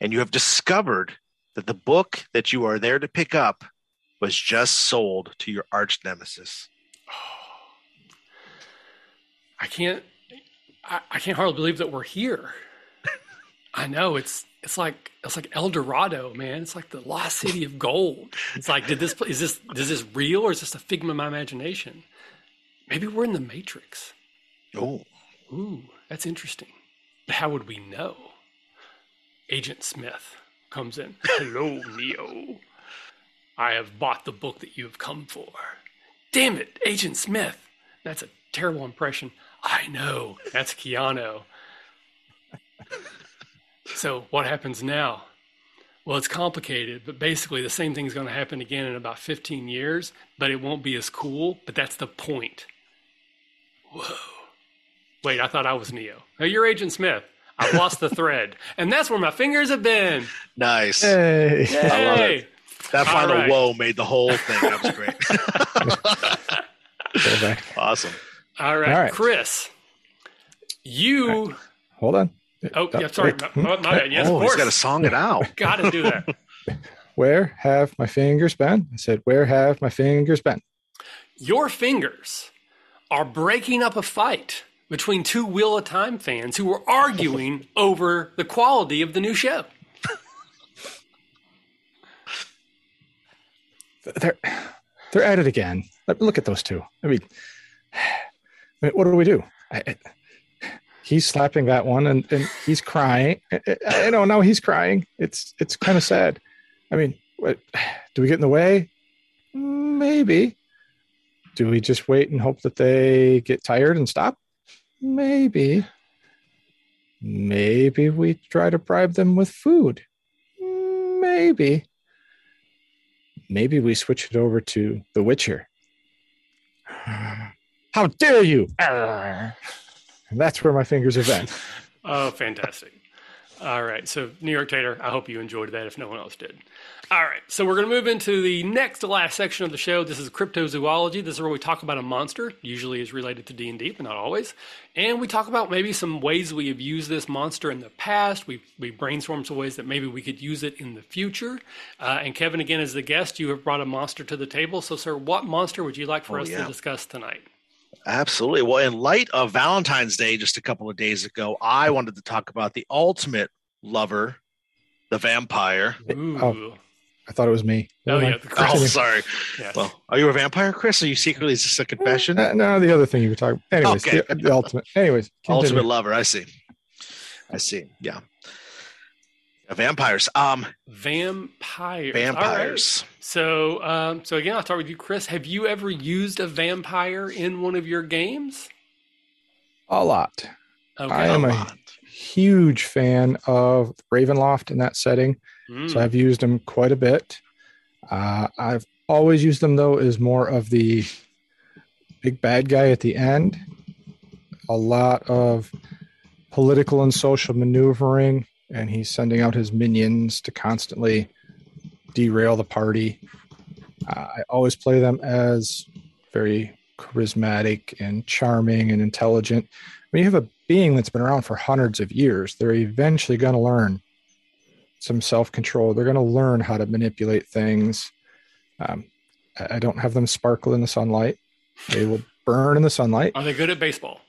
and you have discovered that the book that you are there to pick up was just sold to your arch nemesis. I can't. I, I can't hardly believe that we're here. I know it's it's like it's like El Dorado, man. It's like the lost city of gold. It's like, did this is this is this real or is this a figment of my imagination? Maybe we're in the Matrix. Oh, ooh, that's interesting. But how would we know? Agent Smith comes in. (laughs) Hello, Neo. I have bought the book that you have come for. Damn it, Agent Smith. That's a terrible impression. I know. That's Keanu. (laughs) so what happens now? Well, it's complicated, but basically the same thing is going to happen again in about 15 years, but it won't be as cool. But that's the point. Whoa. Wait, I thought I was Neo. Oh, you're Agent Smith. I've lost the thread. And that's where my fingers have been. Nice. Hey. Yay. I love it. That final right. whoa made the whole thing. That was great. awesome. All right, All right. Chris, you. Right. Hold on. Oh, yeah, uh, sorry. My, my bad. Yes, oh, he's got to song it out. (laughs) got to do that. (laughs) Where have my fingers been? I said, Where have my fingers been? Your fingers are breaking up a fight between two Wheel of Time fans who were arguing (laughs) over the quality of the new show. They're they're at it again. Look at those two. I mean, I (sighs) mean what do we do? I, I, he's slapping that one and, and he's crying. I, know now he's crying. It's it's kind of sad. I mean, what, (sighs) do we get in the way? Maybe. Do we just wait and hope that they get tired and stop? Maybe. Maybe we try to bribe them with food. Maybe. Maybe we switch it over to The Witcher. How dare you? And (laughs) that's where my fingers have been. oh, fantastic. All right. So, New York Tater, I hope you enjoyed that if no one else did. All right. So, we're going to move into the next to last section of the show. This is cryptozoology. This is where we talk about a monster, usually is related to D&D, but not always. And we talk about maybe some ways we have used this monster in the past. We we brainstorm some ways that maybe we could use it in the future. Uh, and Kevin, again, as the guest, you have brought a monster to the table. So, sir, what monster would you like for oh, us yeah. to discuss tonight? Absolutely. Well, in light of Valentine's Day just a couple of days ago, I wanted to talk about the ultimate lover, the vampire. Oh, I thought it was me. Oh, yeah. Oh, sorry. Yes. Well, are you a vampire, Chris? Are you secretly, is this a confession? Uh, no, the other thing you were talking Anyways, okay. the, the ultimate. Anyways, continue. ultimate lover. I see. I see. Yeah. Vampires. Um, vampires. Vampires. Right. So, um, so again, I'll start with you, Chris. Have you ever used a vampire in one of your games? A lot. Okay. I am a, a huge fan of Ravenloft in that setting, mm. so I've used them quite a bit. Uh, I've always used them though as more of the big bad guy at the end. A lot of political and social maneuvering and he's sending out his minions to constantly derail the party. Uh, I always play them as very charismatic and charming and intelligent. When you have a being that's been around for hundreds of years, they're eventually going to learn some self control. They're going to learn how to manipulate things. Um, I don't have them sparkle in the sunlight. They will burn in the sunlight. Are they good at baseball?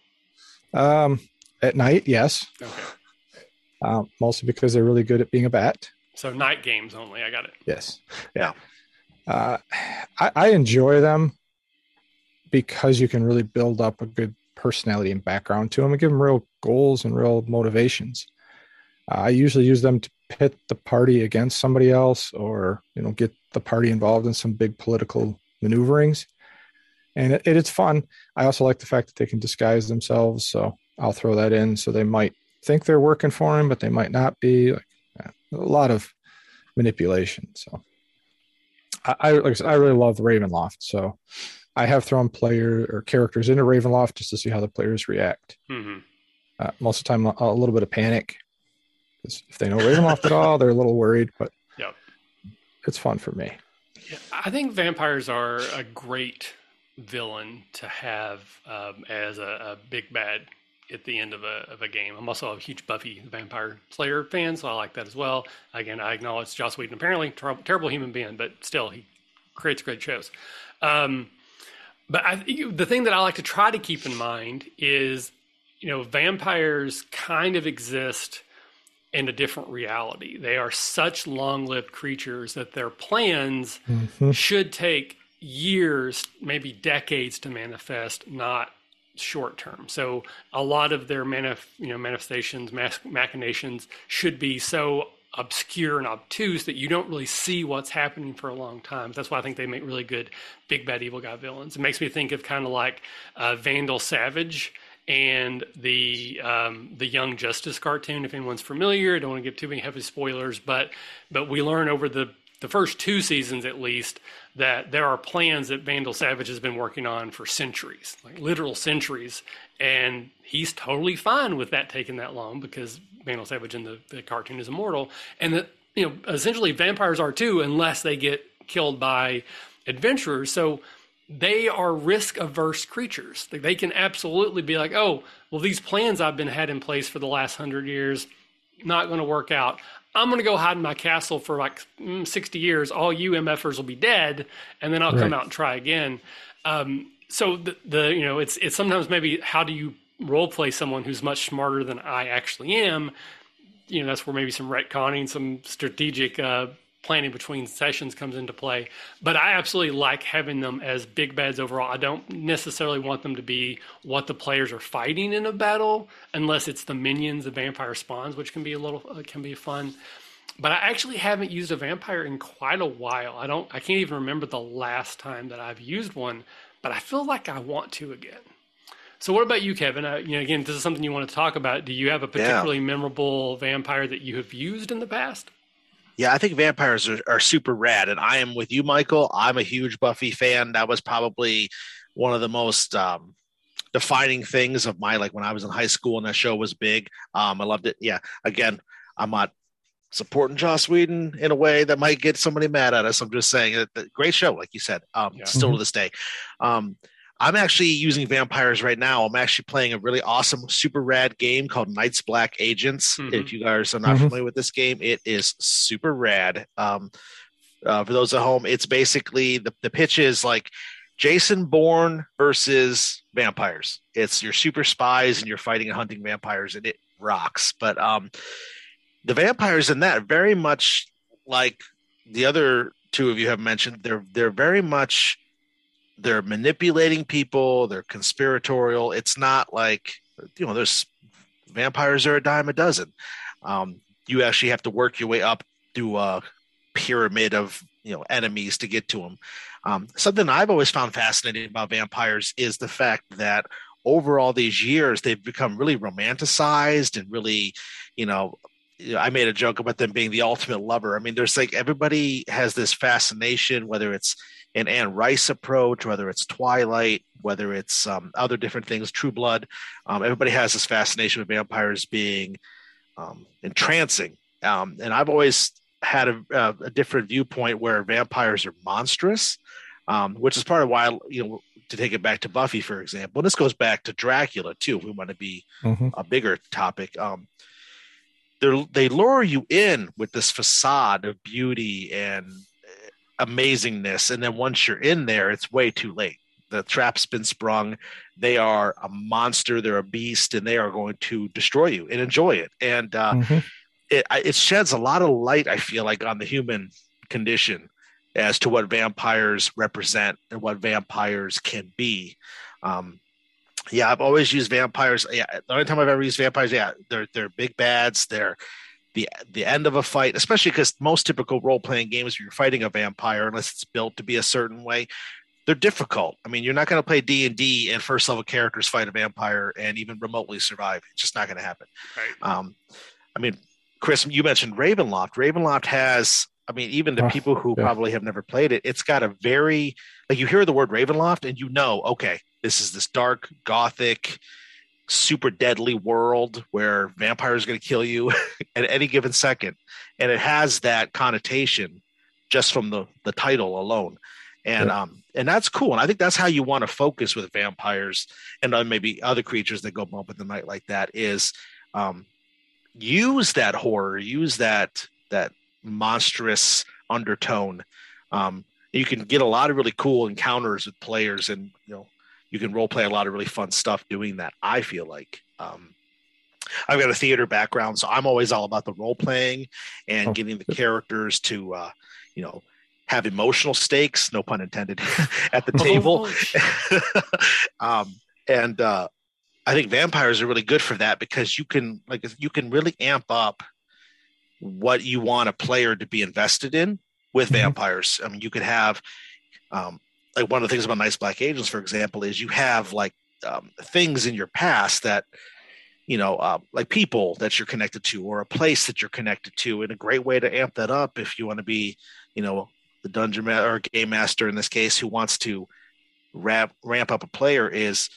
Um, at night, yes. Okay uh, mostly because they're really good at being a bat. So night games only. I got it. Yes. Yeah. Uh, I, I, enjoy them because you can really build up a good personality and background to them and give them real goals and real motivations. Uh, I usually use them to pit the party against somebody else or you know get the party involved in some big political maneuverings and it, it, it's fun i also like the fact that they can disguise themselves so i'll throw that in so they might think they're working for him, but they might not be. Like, a lot of manipulation. So I, I like I said, I really love Ravenloft. So I have thrown player or characters into Ravenloft just to see how the players react. Mm-hmm. Uh, most of the time, a, a little bit of panic because if they know Ravenloft at all, they're a little worried. But yep. it's fun for me. Yeah, I think vampires are a great villain to have um, as a, a, big bad at the end of a, of a game. I'm also a huge Buffy the Vampire Slayer fan, so I like that as well. Again, I acknowledge Joss Whedon, apparently ter- terrible human being, but still he creates great shows. Um, but I, the thing that I like to try to keep in mind is, you know, vampires kind of exist in a different reality. They are such long-lived creatures that their plans mm-hmm. should take years, maybe decades to manifest, not short term. So a lot of their manif- you know manifestations, machinations should be so obscure and obtuse that you don't really see what's happening for a long time. That's why I think they make really good big bad evil guy villains. It makes me think of kind of like uh, Vandal Savage and the um, the Young Justice cartoon. If anyone's familiar, I don't want to give too many heavy spoilers, but but we learn over the the first two seasons at least that there are plans that Vandal Savage has been working on for centuries, like literal centuries, and he's totally fine with that taking that long because Vandal Savage in the, the cartoon is immortal, and that you know essentially vampires are too unless they get killed by adventurers. So they are risk averse creatures. They can absolutely be like, oh, well, these plans I've been had in place for the last hundred years, not going to work out. I'm going to go hide in my castle for like mm, 60 years. All you MFers will be dead, and then I'll right. come out and try again. Um, so the, the you know it's it's sometimes maybe how do you role play someone who's much smarter than I actually am? You know that's where maybe some retconning, some strategic uh, planning between sessions comes into play. But I absolutely like having them as big bads overall. I don't necessarily want them to be what the players are fighting in a battle, unless it's the minions, the vampire spawns, which can be a little uh, can be fun. But I actually haven't used a vampire in quite a while. I don't. I can't even remember the last time that I've used one. But I feel like I want to again. So, what about you, Kevin? Uh, you know, again, this is something you want to talk about. Do you have a particularly yeah. memorable vampire that you have used in the past? Yeah, I think vampires are, are super rad, and I am with you, Michael. I'm a huge Buffy fan. That was probably one of the most um, defining things of my like when I was in high school and that show was big. Um, I loved it. Yeah, again, I'm not supporting Joss Whedon in a way that might get somebody mad at us. I'm just saying, that great show, like you said, um, yeah. still to mm-hmm. this day. Um, I'm actually using vampires right now. I'm actually playing a really awesome, super rad game called Night's Black Agents. Mm-hmm. If you guys are not mm-hmm. familiar with this game, it is super rad. Um, uh, for those at home, it's basically the, the pitch is like Jason Bourne versus vampires. It's your super spies and you're fighting and hunting vampires, and it rocks. But um, the vampires in that very much like the other two of you have mentioned. They're they're very much they're manipulating people they're conspiratorial. It's not like you know there's vampires are a dime a dozen. Um, you actually have to work your way up through a pyramid of you know enemies to get to them um, something i've always found fascinating about vampires is the fact that over all these years they've become really romanticized and really you know I made a joke about them being the ultimate lover. I mean, there's like everybody has this fascination, whether it's an Anne Rice approach, whether it's Twilight, whether it's um, other different things, True Blood. Um, everybody has this fascination with vampires being um, entrancing. Um, and I've always had a, a, different viewpoint where vampires are monstrous, um, which is part of why, you know, to take it back to Buffy, for example, and this goes back to Dracula too, if we want to be mm-hmm. a bigger topic. Um, they lure you in with this facade of beauty and amazingness. And then once you're in there it's way too late. The trap's been sprung. They are a monster. They're a beast and they are going to destroy you and enjoy it. And uh, mm-hmm. it, it sheds a lot of light i feel like on the human condition as to what vampires represent and what vampires can be. Um, yeah i've always used vampires. Yeah the only time i've ever used vampires yeah they're they're big bads. They're the the end of a fight, especially because most typical role playing games, you're fighting a vampire, unless it's built to be a certain way, they're difficult. I mean, you're not going to play D and D and first level characters fight a vampire and even remotely survive. It's just not going to happen. Right. Um, I mean, Chris, you mentioned Ravenloft. Ravenloft has, I mean, even the oh, people who yeah. probably have never played it, it's got a very like you hear the word Ravenloft and you know, okay, this is this dark gothic super deadly world where vampires are going to kill you (laughs) at any given second. And it has that connotation just from the the title alone. And yeah. um and that's cool. And i think that's how you want to focus with vampires and uh, maybe other creatures that go bump in the night like that is um use that horror use that that monstrous undertone. Um you can get a lot of really cool encounters with players and you know you can role play a lot of really fun stuff doing that. I feel like um, I've got a theater background, so I'm always all about the role playing and oh. getting the characters to, uh, you know, have emotional stakes, no pun intended, (laughs) at the table. (laughs) um, and uh, I think vampires are really good for that because you can like you can really amp up what you want a player to be invested in with mm-hmm. vampires. I mean, you could have um, like one of the things about Night's Black Agents for example is you have like um, things in your past that you know uh, like people that you're connected to or a place that you're connected to and a great way to amp that up if you want to be you know the dungeon ma- or game master in this case who wants to ramp ramp up a player is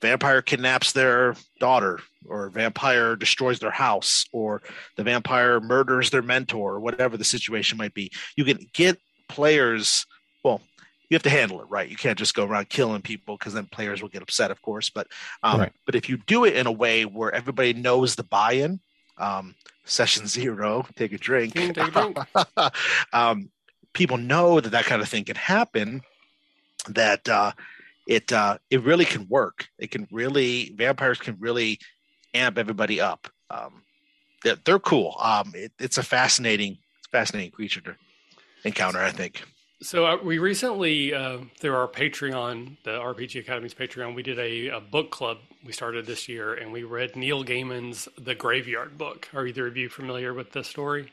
vampire kidnaps their daughter or vampire destroys their house or the vampire murders their mentor or whatever the situation might be. You can get players well you have to handle it right. You can't just go around killing people because then players will get upset, of course. But um, right. but if you do it in a way where everybody knows the buy-in, um, session zero, take a drink. Take a drink. (laughs) um, people know that that kind of thing can happen. That uh, it uh, it really can work. It can really vampires can really amp everybody up. Um, they're, they're cool. Um, it, it's a fascinating, fascinating creature to encounter. I think. So uh, we recently, uh, through our Patreon, the RPG Academy's Patreon, we did a, a, book club we started this year, and we read Neil Gaiman's The Graveyard Book. Are either of you familiar with this story?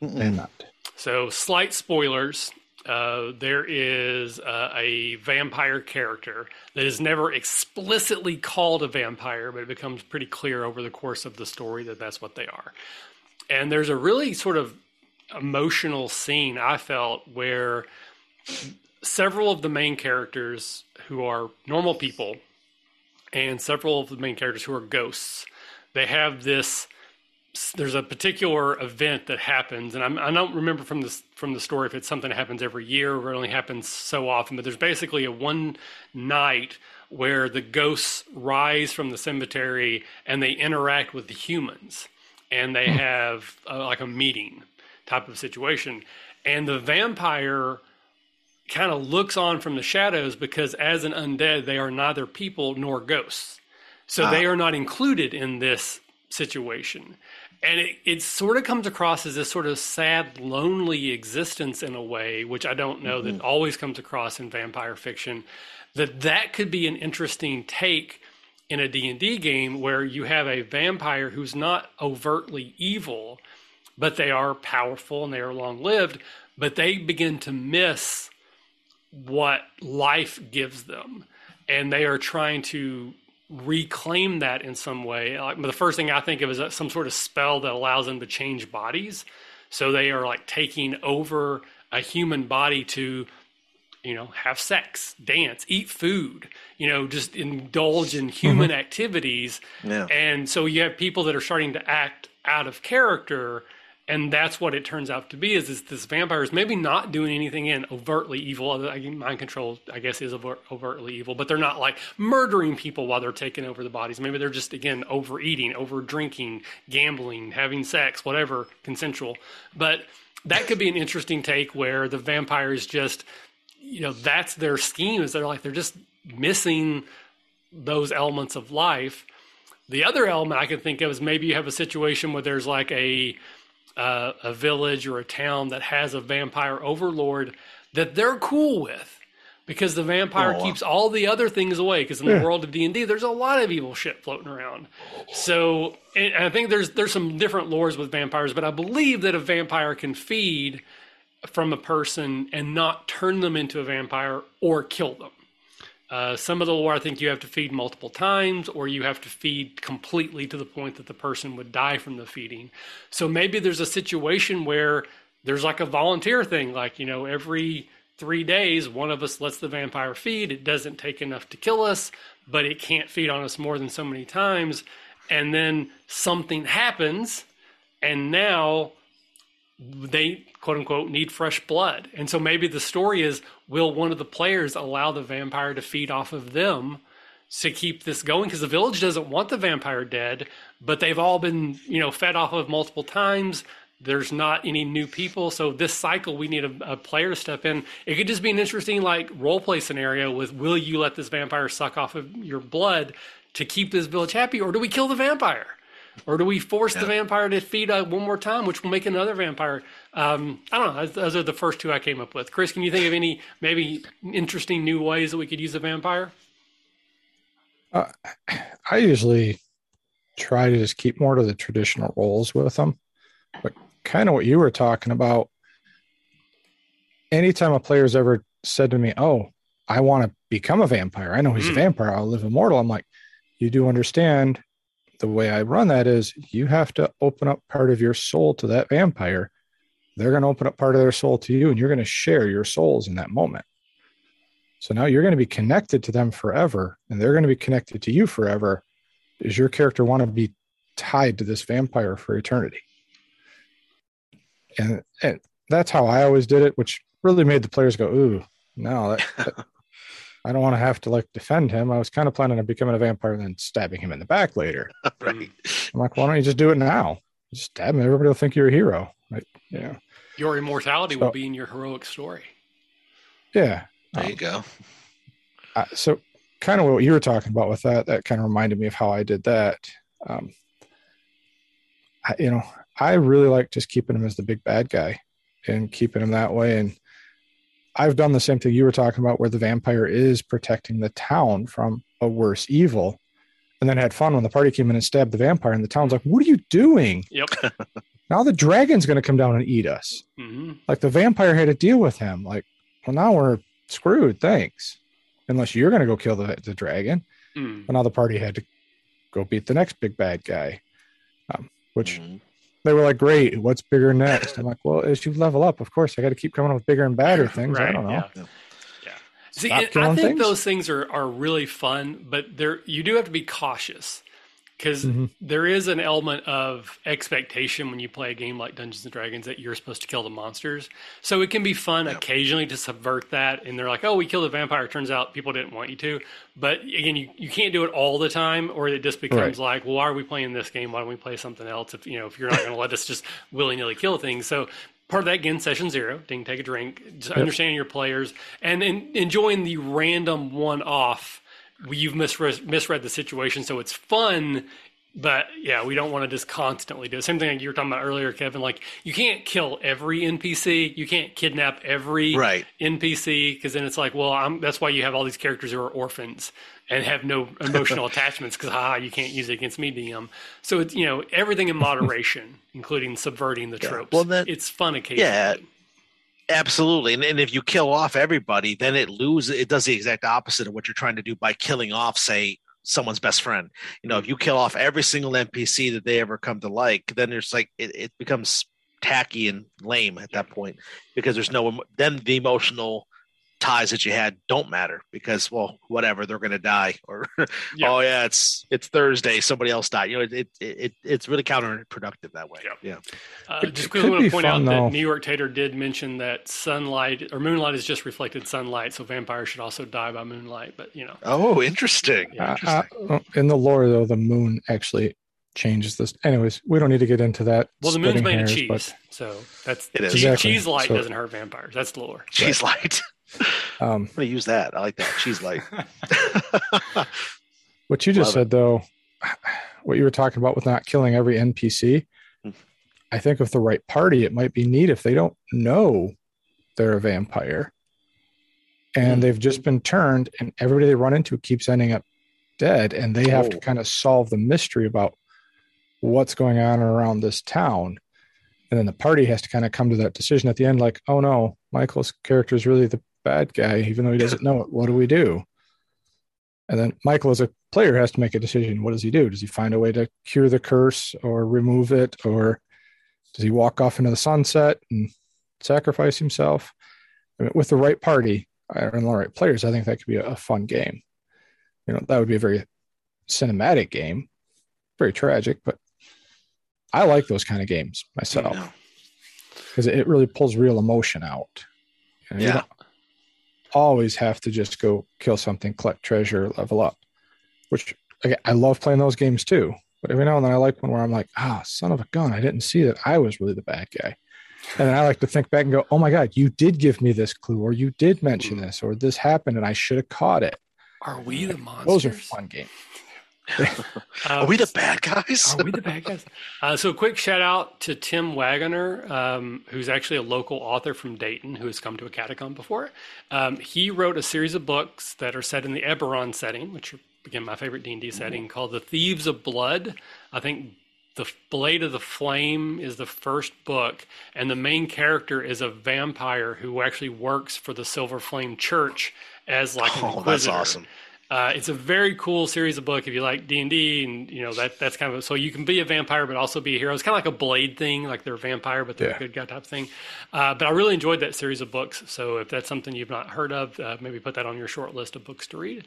I'm not. So, slight spoilers. Uh, there is uh, a vampire character that is never explicitly called a vampire, but it becomes pretty clear over the course of the story that that's what they are. And there's a really sort of emotional scene I felt where several of the main characters who are normal people and several of the main characters who are ghosts they have this there's a particular event that happens and I'm, i do not remember from this from the story if it's something that happens every year or it only happens so often but there's basically a one night where the ghosts rise from the cemetery and they interact with the humans and they hmm. have uh, like a meeting type of situation and the vampire kind of looks on from the shadows because as an undead they are neither people nor ghosts so ah. they are not included in this situation and it, it sort of comes across as this sort of sad lonely existence in a way which i don't know mm-hmm. that always comes across in vampire fiction that that could be an interesting take in a d&d game where you have a vampire who's not overtly evil but they are powerful and they are long lived but they begin to miss what life gives them and they are trying to reclaim that in some way like the first thing i think of is some sort of spell that allows them to change bodies so they are like taking over a human body to you know have sex dance eat food you know just indulge in human mm-hmm. activities yeah. and so you have people that are starting to act out of character and that's what it turns out to be is, is this vampire is maybe not doing anything in overtly evil mind control i guess is overtly evil but they're not like murdering people while they're taking over the bodies. Maybe they're just again overeating over drinking gambling having sex whatever consensual. But that could be an interesting take where the vampire is just you know that's their scheme is they're like they're just missing those elements of life. The other element i can think of is maybe you have a situation where there's like a uh, a village or a town that has a vampire overlord that they're cool with because the vampire oh, keeps all the other things away because in the world of d&d there's a lot of evil shit floating around. So i think there's there's some different lores with vampires but i believe that a vampire can feed from a person and not turn them into a vampire or kill them. Uh, some of the lore, I think you have to feed multiple times, or you have to feed completely to the point that the person would die from the feeding. So maybe there's a situation where there's like a volunteer thing, like, you know, every three days, one of us lets the vampire feed. It doesn't take enough to kill us, but it can't feed on us more than so many times. And then something happens, and now they quote unquote need fresh blood. And so maybe the story is will one of the players allow the vampire to feed off of them to keep this going because the village doesn't want the vampire dead, but they've all been, you know, fed off of multiple times. There's not any new people, so this cycle we need a, a player to step in. It could just be an interesting like role play scenario with will you let this vampire suck off of your blood to keep this village happy, or do we kill the vampire? Or do we force yeah. the vampire to feed uh, one more time, which will make another vampire? Um, I don't know. Those are the first two I came up with. Chris, can you think of any maybe interesting new ways that we could use a vampire? Uh, I usually try to just keep more to the traditional roles with them, but kind of what you were talking about. Anytime a player's ever said to me, "Oh, I want to become a vampire. I know he's mm. a vampire. I'll live immortal." I'm like, "You do understand the way I run that is you have to open up part of your soul to that vampire. They're going to open up part of their soul to you, and you're going to share your souls in that moment. So now you're going to be connected to them forever, and they're going to be connected to you forever. Does your character want to be tied to this vampire for eternity? And, and that's how I always did it, which really made the players go, "Ooh, no, that, that I don't want to have to like defend him. I was kind of planning on becoming a vampire and then stabbing him in the back later. (laughs) right. I'm like, why don't you just do it now? Just stab him. Everybody will think you're a hero. Like, yeah. Your immortality so, will be in your heroic story. Yeah. There um, you go. Uh, so, kind of what you were talking about with that, that kind of reminded me of how I did that. Um, I, you know, I really like just keeping him as the big bad guy and keeping him that way. And I've done the same thing you were talking about, where the vampire is protecting the town from a worse evil, and then had fun when the party came in and stabbed the vampire, and the town's like, "What are you doing?" Yep. (laughs) now the dragon's going to come down and eat us. Mm-hmm. Like the vampire had to deal with him. Like, well, now we're screwed. Thanks, unless you're going to go kill the the dragon. Mm. But now the party had to go beat the next big bad guy, um, which mm they were like, "Great, what's bigger next?" I'm like, "Well, as you level up, of course, I got to keep coming up with bigger and badder (laughs) things. right, I don't know." Yeah. yeah. See, I think things. those things are are really fun, but there you do have to be cautious because mm-hmm. there is an element of expectation when you play a game like Dungeons and Dragons that you're supposed to kill the monsters. So it can be fun occasionally to subvert that. And they're like, "Oh, we killed a vampire." Turns out people didn't want you to. But again, you, you can't do it all the time, or it just becomes right. like, "Well, why are we playing this game? Why don't we play something else?" If you know, if you're not going to let us just willy nilly kill things, so. Part of that again, session zero. Didn't take a drink. Just yep. understanding your players and in, enjoying the random one-off you've misread, misread the situation, so it's fun. But yeah, we don't want to just constantly do it. Same thing like you were talking about earlier, Kevin. Like you can't kill every NPC, you can't kidnap every right. NPC because then it's like, well, I'm, that's why you have all these characters who are orphans and have no emotional (laughs) attachments because ha, you can't use it against me, DM. So it's you know everything in moderation, (laughs) including subverting the tropes. Well, then it's fun occasionally. Yeah, Absolutely, and, and if you kill off everybody, then it loses. It does the exact opposite of what you're trying to do by killing off, say, someone's best friend. You know, if mm-hmm. you kill off every single NPC that they ever come to like, then there's like it, it becomes tacky and lame at that point because there's no then the emotional ties that you had don't matter because well whatever they're going to die (laughs) or yeah. oh yeah it's it's thursday somebody else died you know it, it, it it's really counterproductive that way yeah, yeah. Uh, just quickly want to point fun, out though. that new york tater did mention that sunlight or moonlight is just reflected sunlight so vampires should also die by moonlight but you know oh interesting, yeah, interesting. Uh, uh, in the lore though the moon actually changes this. Anyways, we don't need to get into that. Well, the moon's made hairs, of cheese, but... so that's it is. Cheese, exactly. cheese light so, doesn't hurt vampires. That's the lore. Cheese right. light. (laughs) Um, I'm gonna use that. I like that cheese light. (laughs) what you just Love said, it. though, what you were talking about with not killing every NPC, hmm. I think with the right party, it might be neat if they don't know they're a vampire and mm. they've just been turned, and everybody they run into keeps ending up dead, and they have oh. to kind of solve the mystery about what's going on around this town. and then the party has to kind of come to that decision at the end, like, oh no, Michael's character is really the bad guy, even though he doesn't know it. What do we do? And then Michael, as a player, has to make a decision. What does he do? Does he find a way to cure the curse or remove it? Or does he walk off into the sunset and sacrifice himself? I mean, with the right party and the right players, I think that could be a, a fun game. You know, that would be a very cinematic game, very tragic, but I like those kind of games myself because it really pulls real emotion out. You know, yeah. You always have to just go kill something, collect treasure, level up, which again, I love playing those games too. But every now and then I like one where I'm like, ah, son of a gun, I didn't see that I was really the bad guy. And then I like to think back and go, oh my God, you did give me this clue, or you did mention this, or this happened and I should have caught it. Are we the monsters? Those are fun games. (laughs) are we the bad guys? are we the bad guys? Uh, so, quick shout out to Tim Waggoner, um, who's actually a local author from Dayton who has come to a Catacon before. Um, he wrote a series of books that are set in the Eberron setting, which are, again, my favorite D&D setting, mm-hmm. called The Thieves of Blood. I think the Blade of the Flame is the first book, and the main character is a vampire who actually works for the Silver Flame Church as like an oh, inquisitor. That's awesome. Uh, it's a very cool series of book if you like D and D, and you know that that's kind of so you can be a vampire but also be a hero. It's kind of like a Blade thing, like they're a vampire but they're yeah. a good guy type thing. Uh, but I really enjoyed that series of books. So if that's something you've not heard of, uh, maybe put that on your short list of books to read.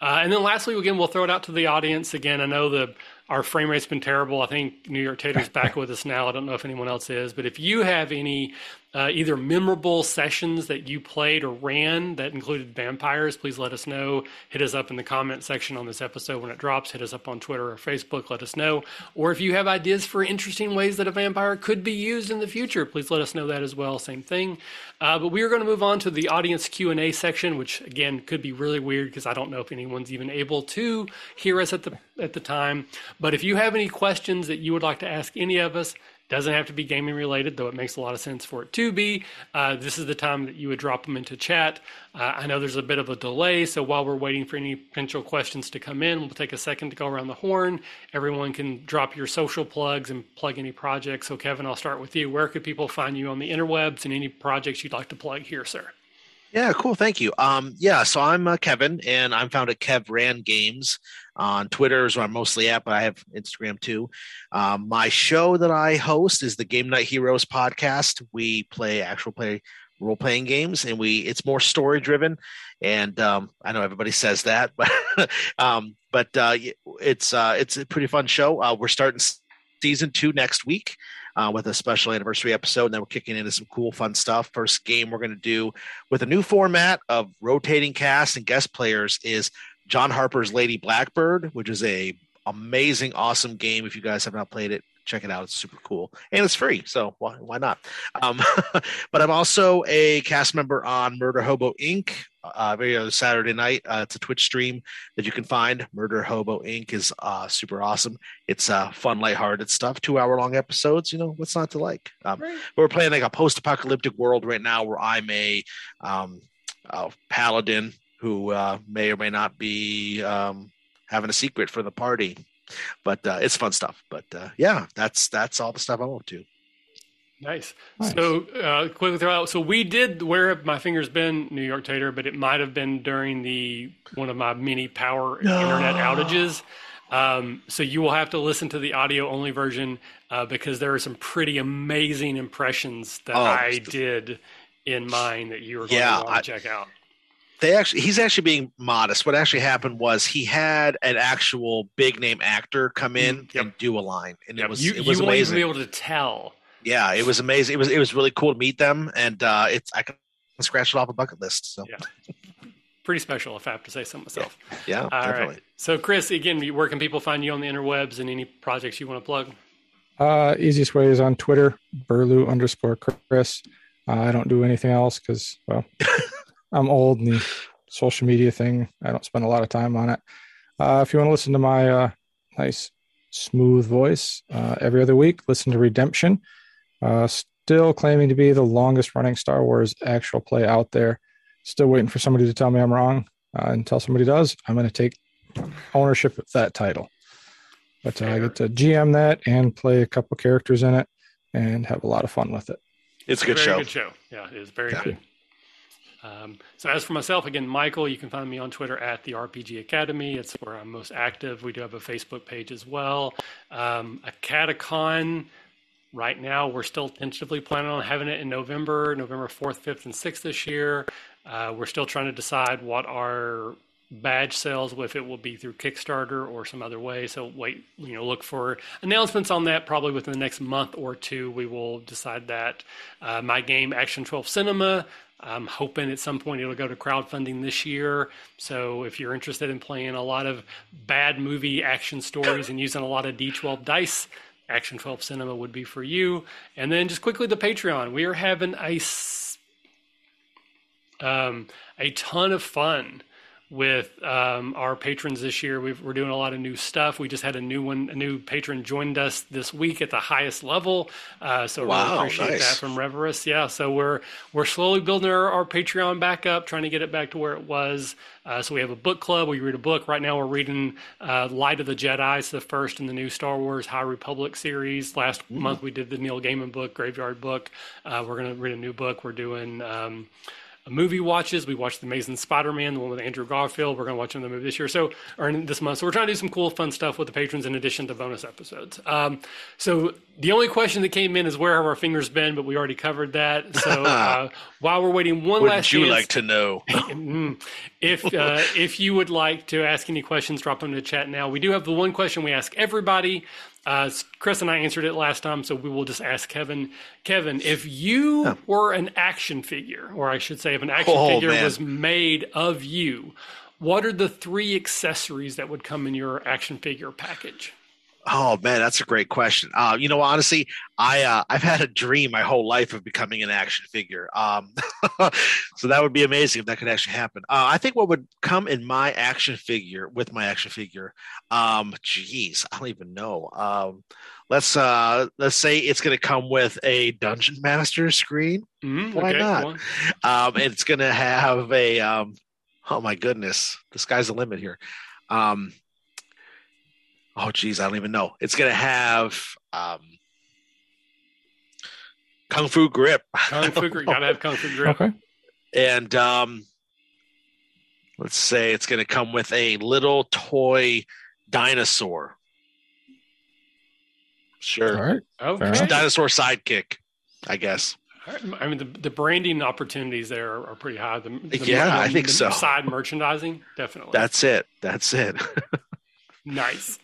Uh, and then lastly, again, we'll throw it out to the audience. Again, I know the our frame rate's been terrible. I think New York Tater's (laughs) back with us now. I don't know if anyone else is, but if you have any uh, either memorable sessions that you played or ran that included vampires, please let us know. Hit us up in the comment section on this episode when it drops. Hit us up on Twitter or Facebook. Let us know. Or if you have ideas for interesting ways that a vampire could be used in the future, please let us know that as well. Same thing. Uh, but we are going to move on to the audience Q and A section, which again could be really weird because I don't know if anyone's even able to hear us at the at the time. But if you have any questions that you would like to ask any of us, doesn't have to be gaming related, though it makes a lot of sense for it to be. Uh, this is the time that you would drop them into chat. Uh, I know there's a bit of a delay, so while we're waiting for any potential questions to come in, we'll take a second to go around the horn. Everyone can drop your social plugs and plug any projects. So, Kevin, I'll start with you. Where could people find you on the interwebs and any projects you'd like to plug here, sir? Yeah, cool. Thank you. Um, yeah, so I'm uh, Kevin, and I'm found at Kev Ran Games on Twitter is where I'm mostly at, but I have Instagram too. Um, my show that I host is the Game Knight Heroes podcast. We play actual play role playing games, and we it's more story driven. And um, I know everybody says that, (laughs) but um, but uh, it's uh, it's a pretty fun show. Uh, we're starting season two next week uh, with a special anniversary episode. And then we're kicking into some cool, fun stuff. First game we're going to do with a new format of rotating cast and guest players is John Harper's Lady Blackbird, which is a amazing, awesome game. If you guys have not played it, check it out. It's super cool and it's free. So why, why not? Um, (laughs) but I'm also a cast member on Murder Hobo Inc. Uh, every other Saturday night. Uh, it's a Twitch stream that you can find. Murder Hobo Inc. is uh, super awesome. It's uh, fun, lighthearted stuff. Two hour long episodes. You know what's not to like? Um, right. We're playing like a post apocalyptic world right now where I'm a, um, a paladin who uh, may or may not be um, having a secret for the party but uh, it's fun stuff. But uh, yeah, that's that's all the stuff I'm up to. Nice. nice. So uh, quickly throw out. So we did where have my fingers been, New York Tater, but it might have been during the one of my mini power no. internet outages. Um, so you will have to listen to the audio only version uh, because there are some pretty amazing impressions that oh, I did in mine that you were going yeah, to want to I, check out they actually he's actually being modest. What actually happened was he had an actual big name actor come in mm, yep. and do a line and yep. it was you, it was you amazing be able to tell. Yeah it was amazing. It was it was really cool to meet them and uh it's i can scratch it off a bucket list so. Yeah. Pretty special if i have to say so myself. Yeah, yeah All definitely. Right. so chris again where can people find you on the interwebs and any projects you want to plug? Uh easiest way is on twitter burlew underscore chris. Uh, i don't do anything else because well (laughs) I'm old and the social media thing, I don't spend a lot of time on it. Uh, if you want to listen to my uh, nice, smooth voice uh, every other week, listen to Redemption. Uh, still claiming to be the longest running Star Wars actual play out there. Still waiting for somebody to tell me I'm wrong. Uh, until somebody does, I'm going to take ownership of that title. But uh, I get to GM that and play a couple characters in it and have a lot of fun with it. It's a good very show. Good show. Yeah, it is very Yeah. good. Um, so as for myself, again, Michael, you can find me on Twitter at the RPG Academy. It's where I'm most active. We do have a Facebook page as well. Um, a Catacon. Right now, we're still tentatively planning on having it in November, November 4th, 5th, and 6th this year. Uh, we're still trying to decide what our badge sales, if it will be through Kickstarter or some other way. So wait, you know, look for announcements on that probably within the next month or two. We will decide that. Uh, my game, Action 12 Cinema, I'm hoping at some point it'll go to crowdfunding this year. So if you're interested in playing a lot of bad movie action stories and using a lot of D12 dice, Action 12 Cinema would be for you. And then just quickly the Patreon. We are having a um, a ton of fun with um, our patrons this year. We've, we're doing a lot of new stuff. We just had a new one, a new patron joined us this week at the highest level. Uh, so Wow, really appreciate nice. that from Reverus. Yeah, so we're we're slowly building our, our Patreon back up, trying to get it back to where it was. Uh, so we have a book club. We read a book. Right now we're reading uh, Light of the Jedi. It's the first in the new Star Wars High Republic series. Last month we did the Neil Gaiman book, Graveyard book. Uh, we're going to read a new book. We're doing. Um, movie watches. We watched The Amazing Spider-Man, the one with Andrew Garfield. We're going to watch another movie this year, so or in this month. So we're trying to do some cool, fun stuff with the patrons in addition to bonus episodes. Um, so the only question that came in is where have our fingers been, but we already covered that. (laughs) So uh, while we're waiting one Wouldn't last Would you chance, like to know? (laughs) (laughs) Mm. if uh, if you would like to ask any questions, drop them in the chat now. We do have the one question we ask everybody. Uh, Chris and I answered it last time, so we will just ask Kevin. Kevin, if you were an action figure, or I should say, if an action Oh, figure man. was made of you, what are the three accessories that would come in your action figure package? Oh man, that's a great question. Uh, you know, honestly, I uh, I've had a dream my whole life of becoming an action figure. Um, (laughs) so that would be amazing if that could actually happen. Uh, I think what would come in my action figure with my action figure, um, geez, I don't even know. Um, let's uh, let's say it's going to come with a dungeon master screen. Mm, Why okay, not? Um, it's going to have a um, oh my goodness, the sky's the limit here. Um, oh geez, I don't even know. It's going to have um, kung fu grip, (laughs) Kung Fu grip. Gotta have Kung Fu grip. Okay. and um, let's say it's going to come with a little toy dinosaur. Sure, All right. Okay. Fair dinosaur sidekick, I guess. I mean, the, the branding opportunities there are, are pretty high. The, the Yeah, I think the so. Side merchandising, definitely. That's it. That's it. (laughs) nice.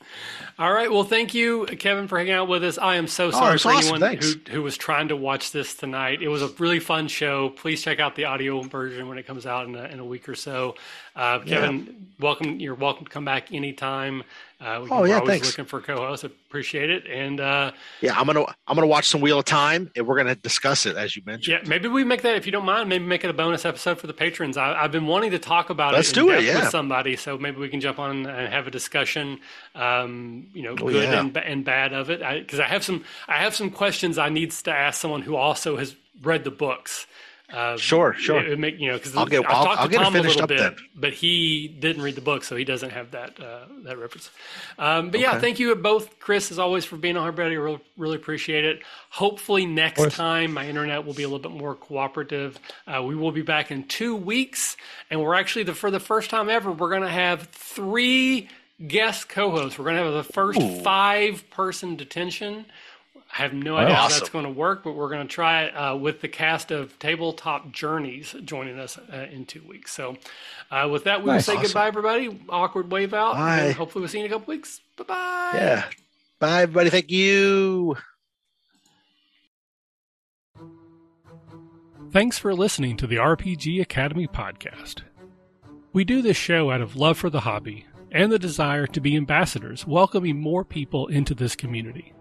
All right. Well, thank you, Kevin, for hanging out with us. I am so sorry it's for Oh, awesome. anyone Thanks. who, who was trying to watch this tonight. It was a really fun show. Please check out the audio version when it comes out in a, in a week or so. Uh, Kevin, welcome. You're welcome to come back anytime. Uh, Oh, we're yeah, always thanks. looking for co-hosts. Appreciate it. And uh, Yeah, I'm gonna I'm gonna watch some Wheel of Time, and we're gonna discuss it as you mentioned. Yeah, maybe we make that if you don't mind. Maybe make it a bonus episode for the patrons. I, I've been wanting to talk about Let's it. in do it, yeah. with somebody. So maybe we can jump on and have a discussion. Um, you know, Oh, good yeah. and, and bad of it. Because I, have some, I have some questions I need to ask someone who also has read the books. Uh, Sure, sure. It, would make you know because I'll get- I'll- I'll to get it Tom a finished little up bit, then. but he didn't read the book, so he doesn't have that uh, that reference. Um, but yeah, thank you both, Chris, as always, for being on here, buddy. I really, really appreciate it. Hopefully, next time my internet will be a little bit more cooperative. Uh, we will be back in two weeks, and we're actually the for the first time ever, we're going to have three guest co-hosts. We're going to have the first five-person detention. I have no idea how that's going to work, but we're going to try it uh, with the cast of Tabletop Journeys joining us uh, in two weeks. So, uh, with that, we will say Awesome. goodbye, everybody. Awkward wave out. Bye. And hopefully, we'll see you in a couple weeks. Bye bye. Yeah. Bye, everybody. Thank you. Thanks for listening to the RPG Academy podcast. We do this show out of love for the hobby and the desire to be ambassadors, welcoming more people into this community.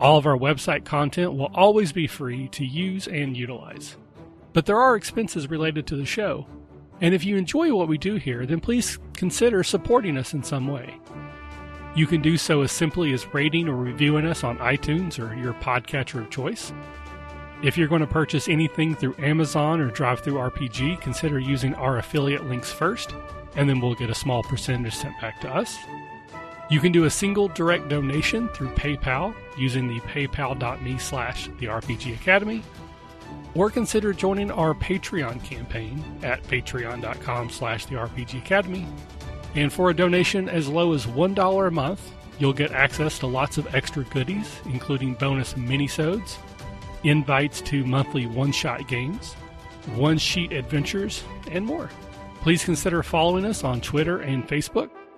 All of our website content will always be free to use and utilize. But there are expenses related to the show, and if you enjoy what we do here, then please consider supporting us in some way. You can do so as simply as rating or reviewing us on iTunes or your podcatcher of choice. If you're going to purchase anything through Amazon or DriveThruRPG, consider using our affiliate links first, and then we'll get a small percentage sent back to us. You can do a single direct donation through PayPal using the paypal.me slash the RPG Academy, or consider joining our Patreon campaign at patreon.com slash the RPG Academy. And for a donation as low as $1 a month, you'll get access to lots of extra goodies, including bonus minisodes, invites to monthly one-shot games, one-sheet adventures, and more. Please consider following us on Twitter and Facebook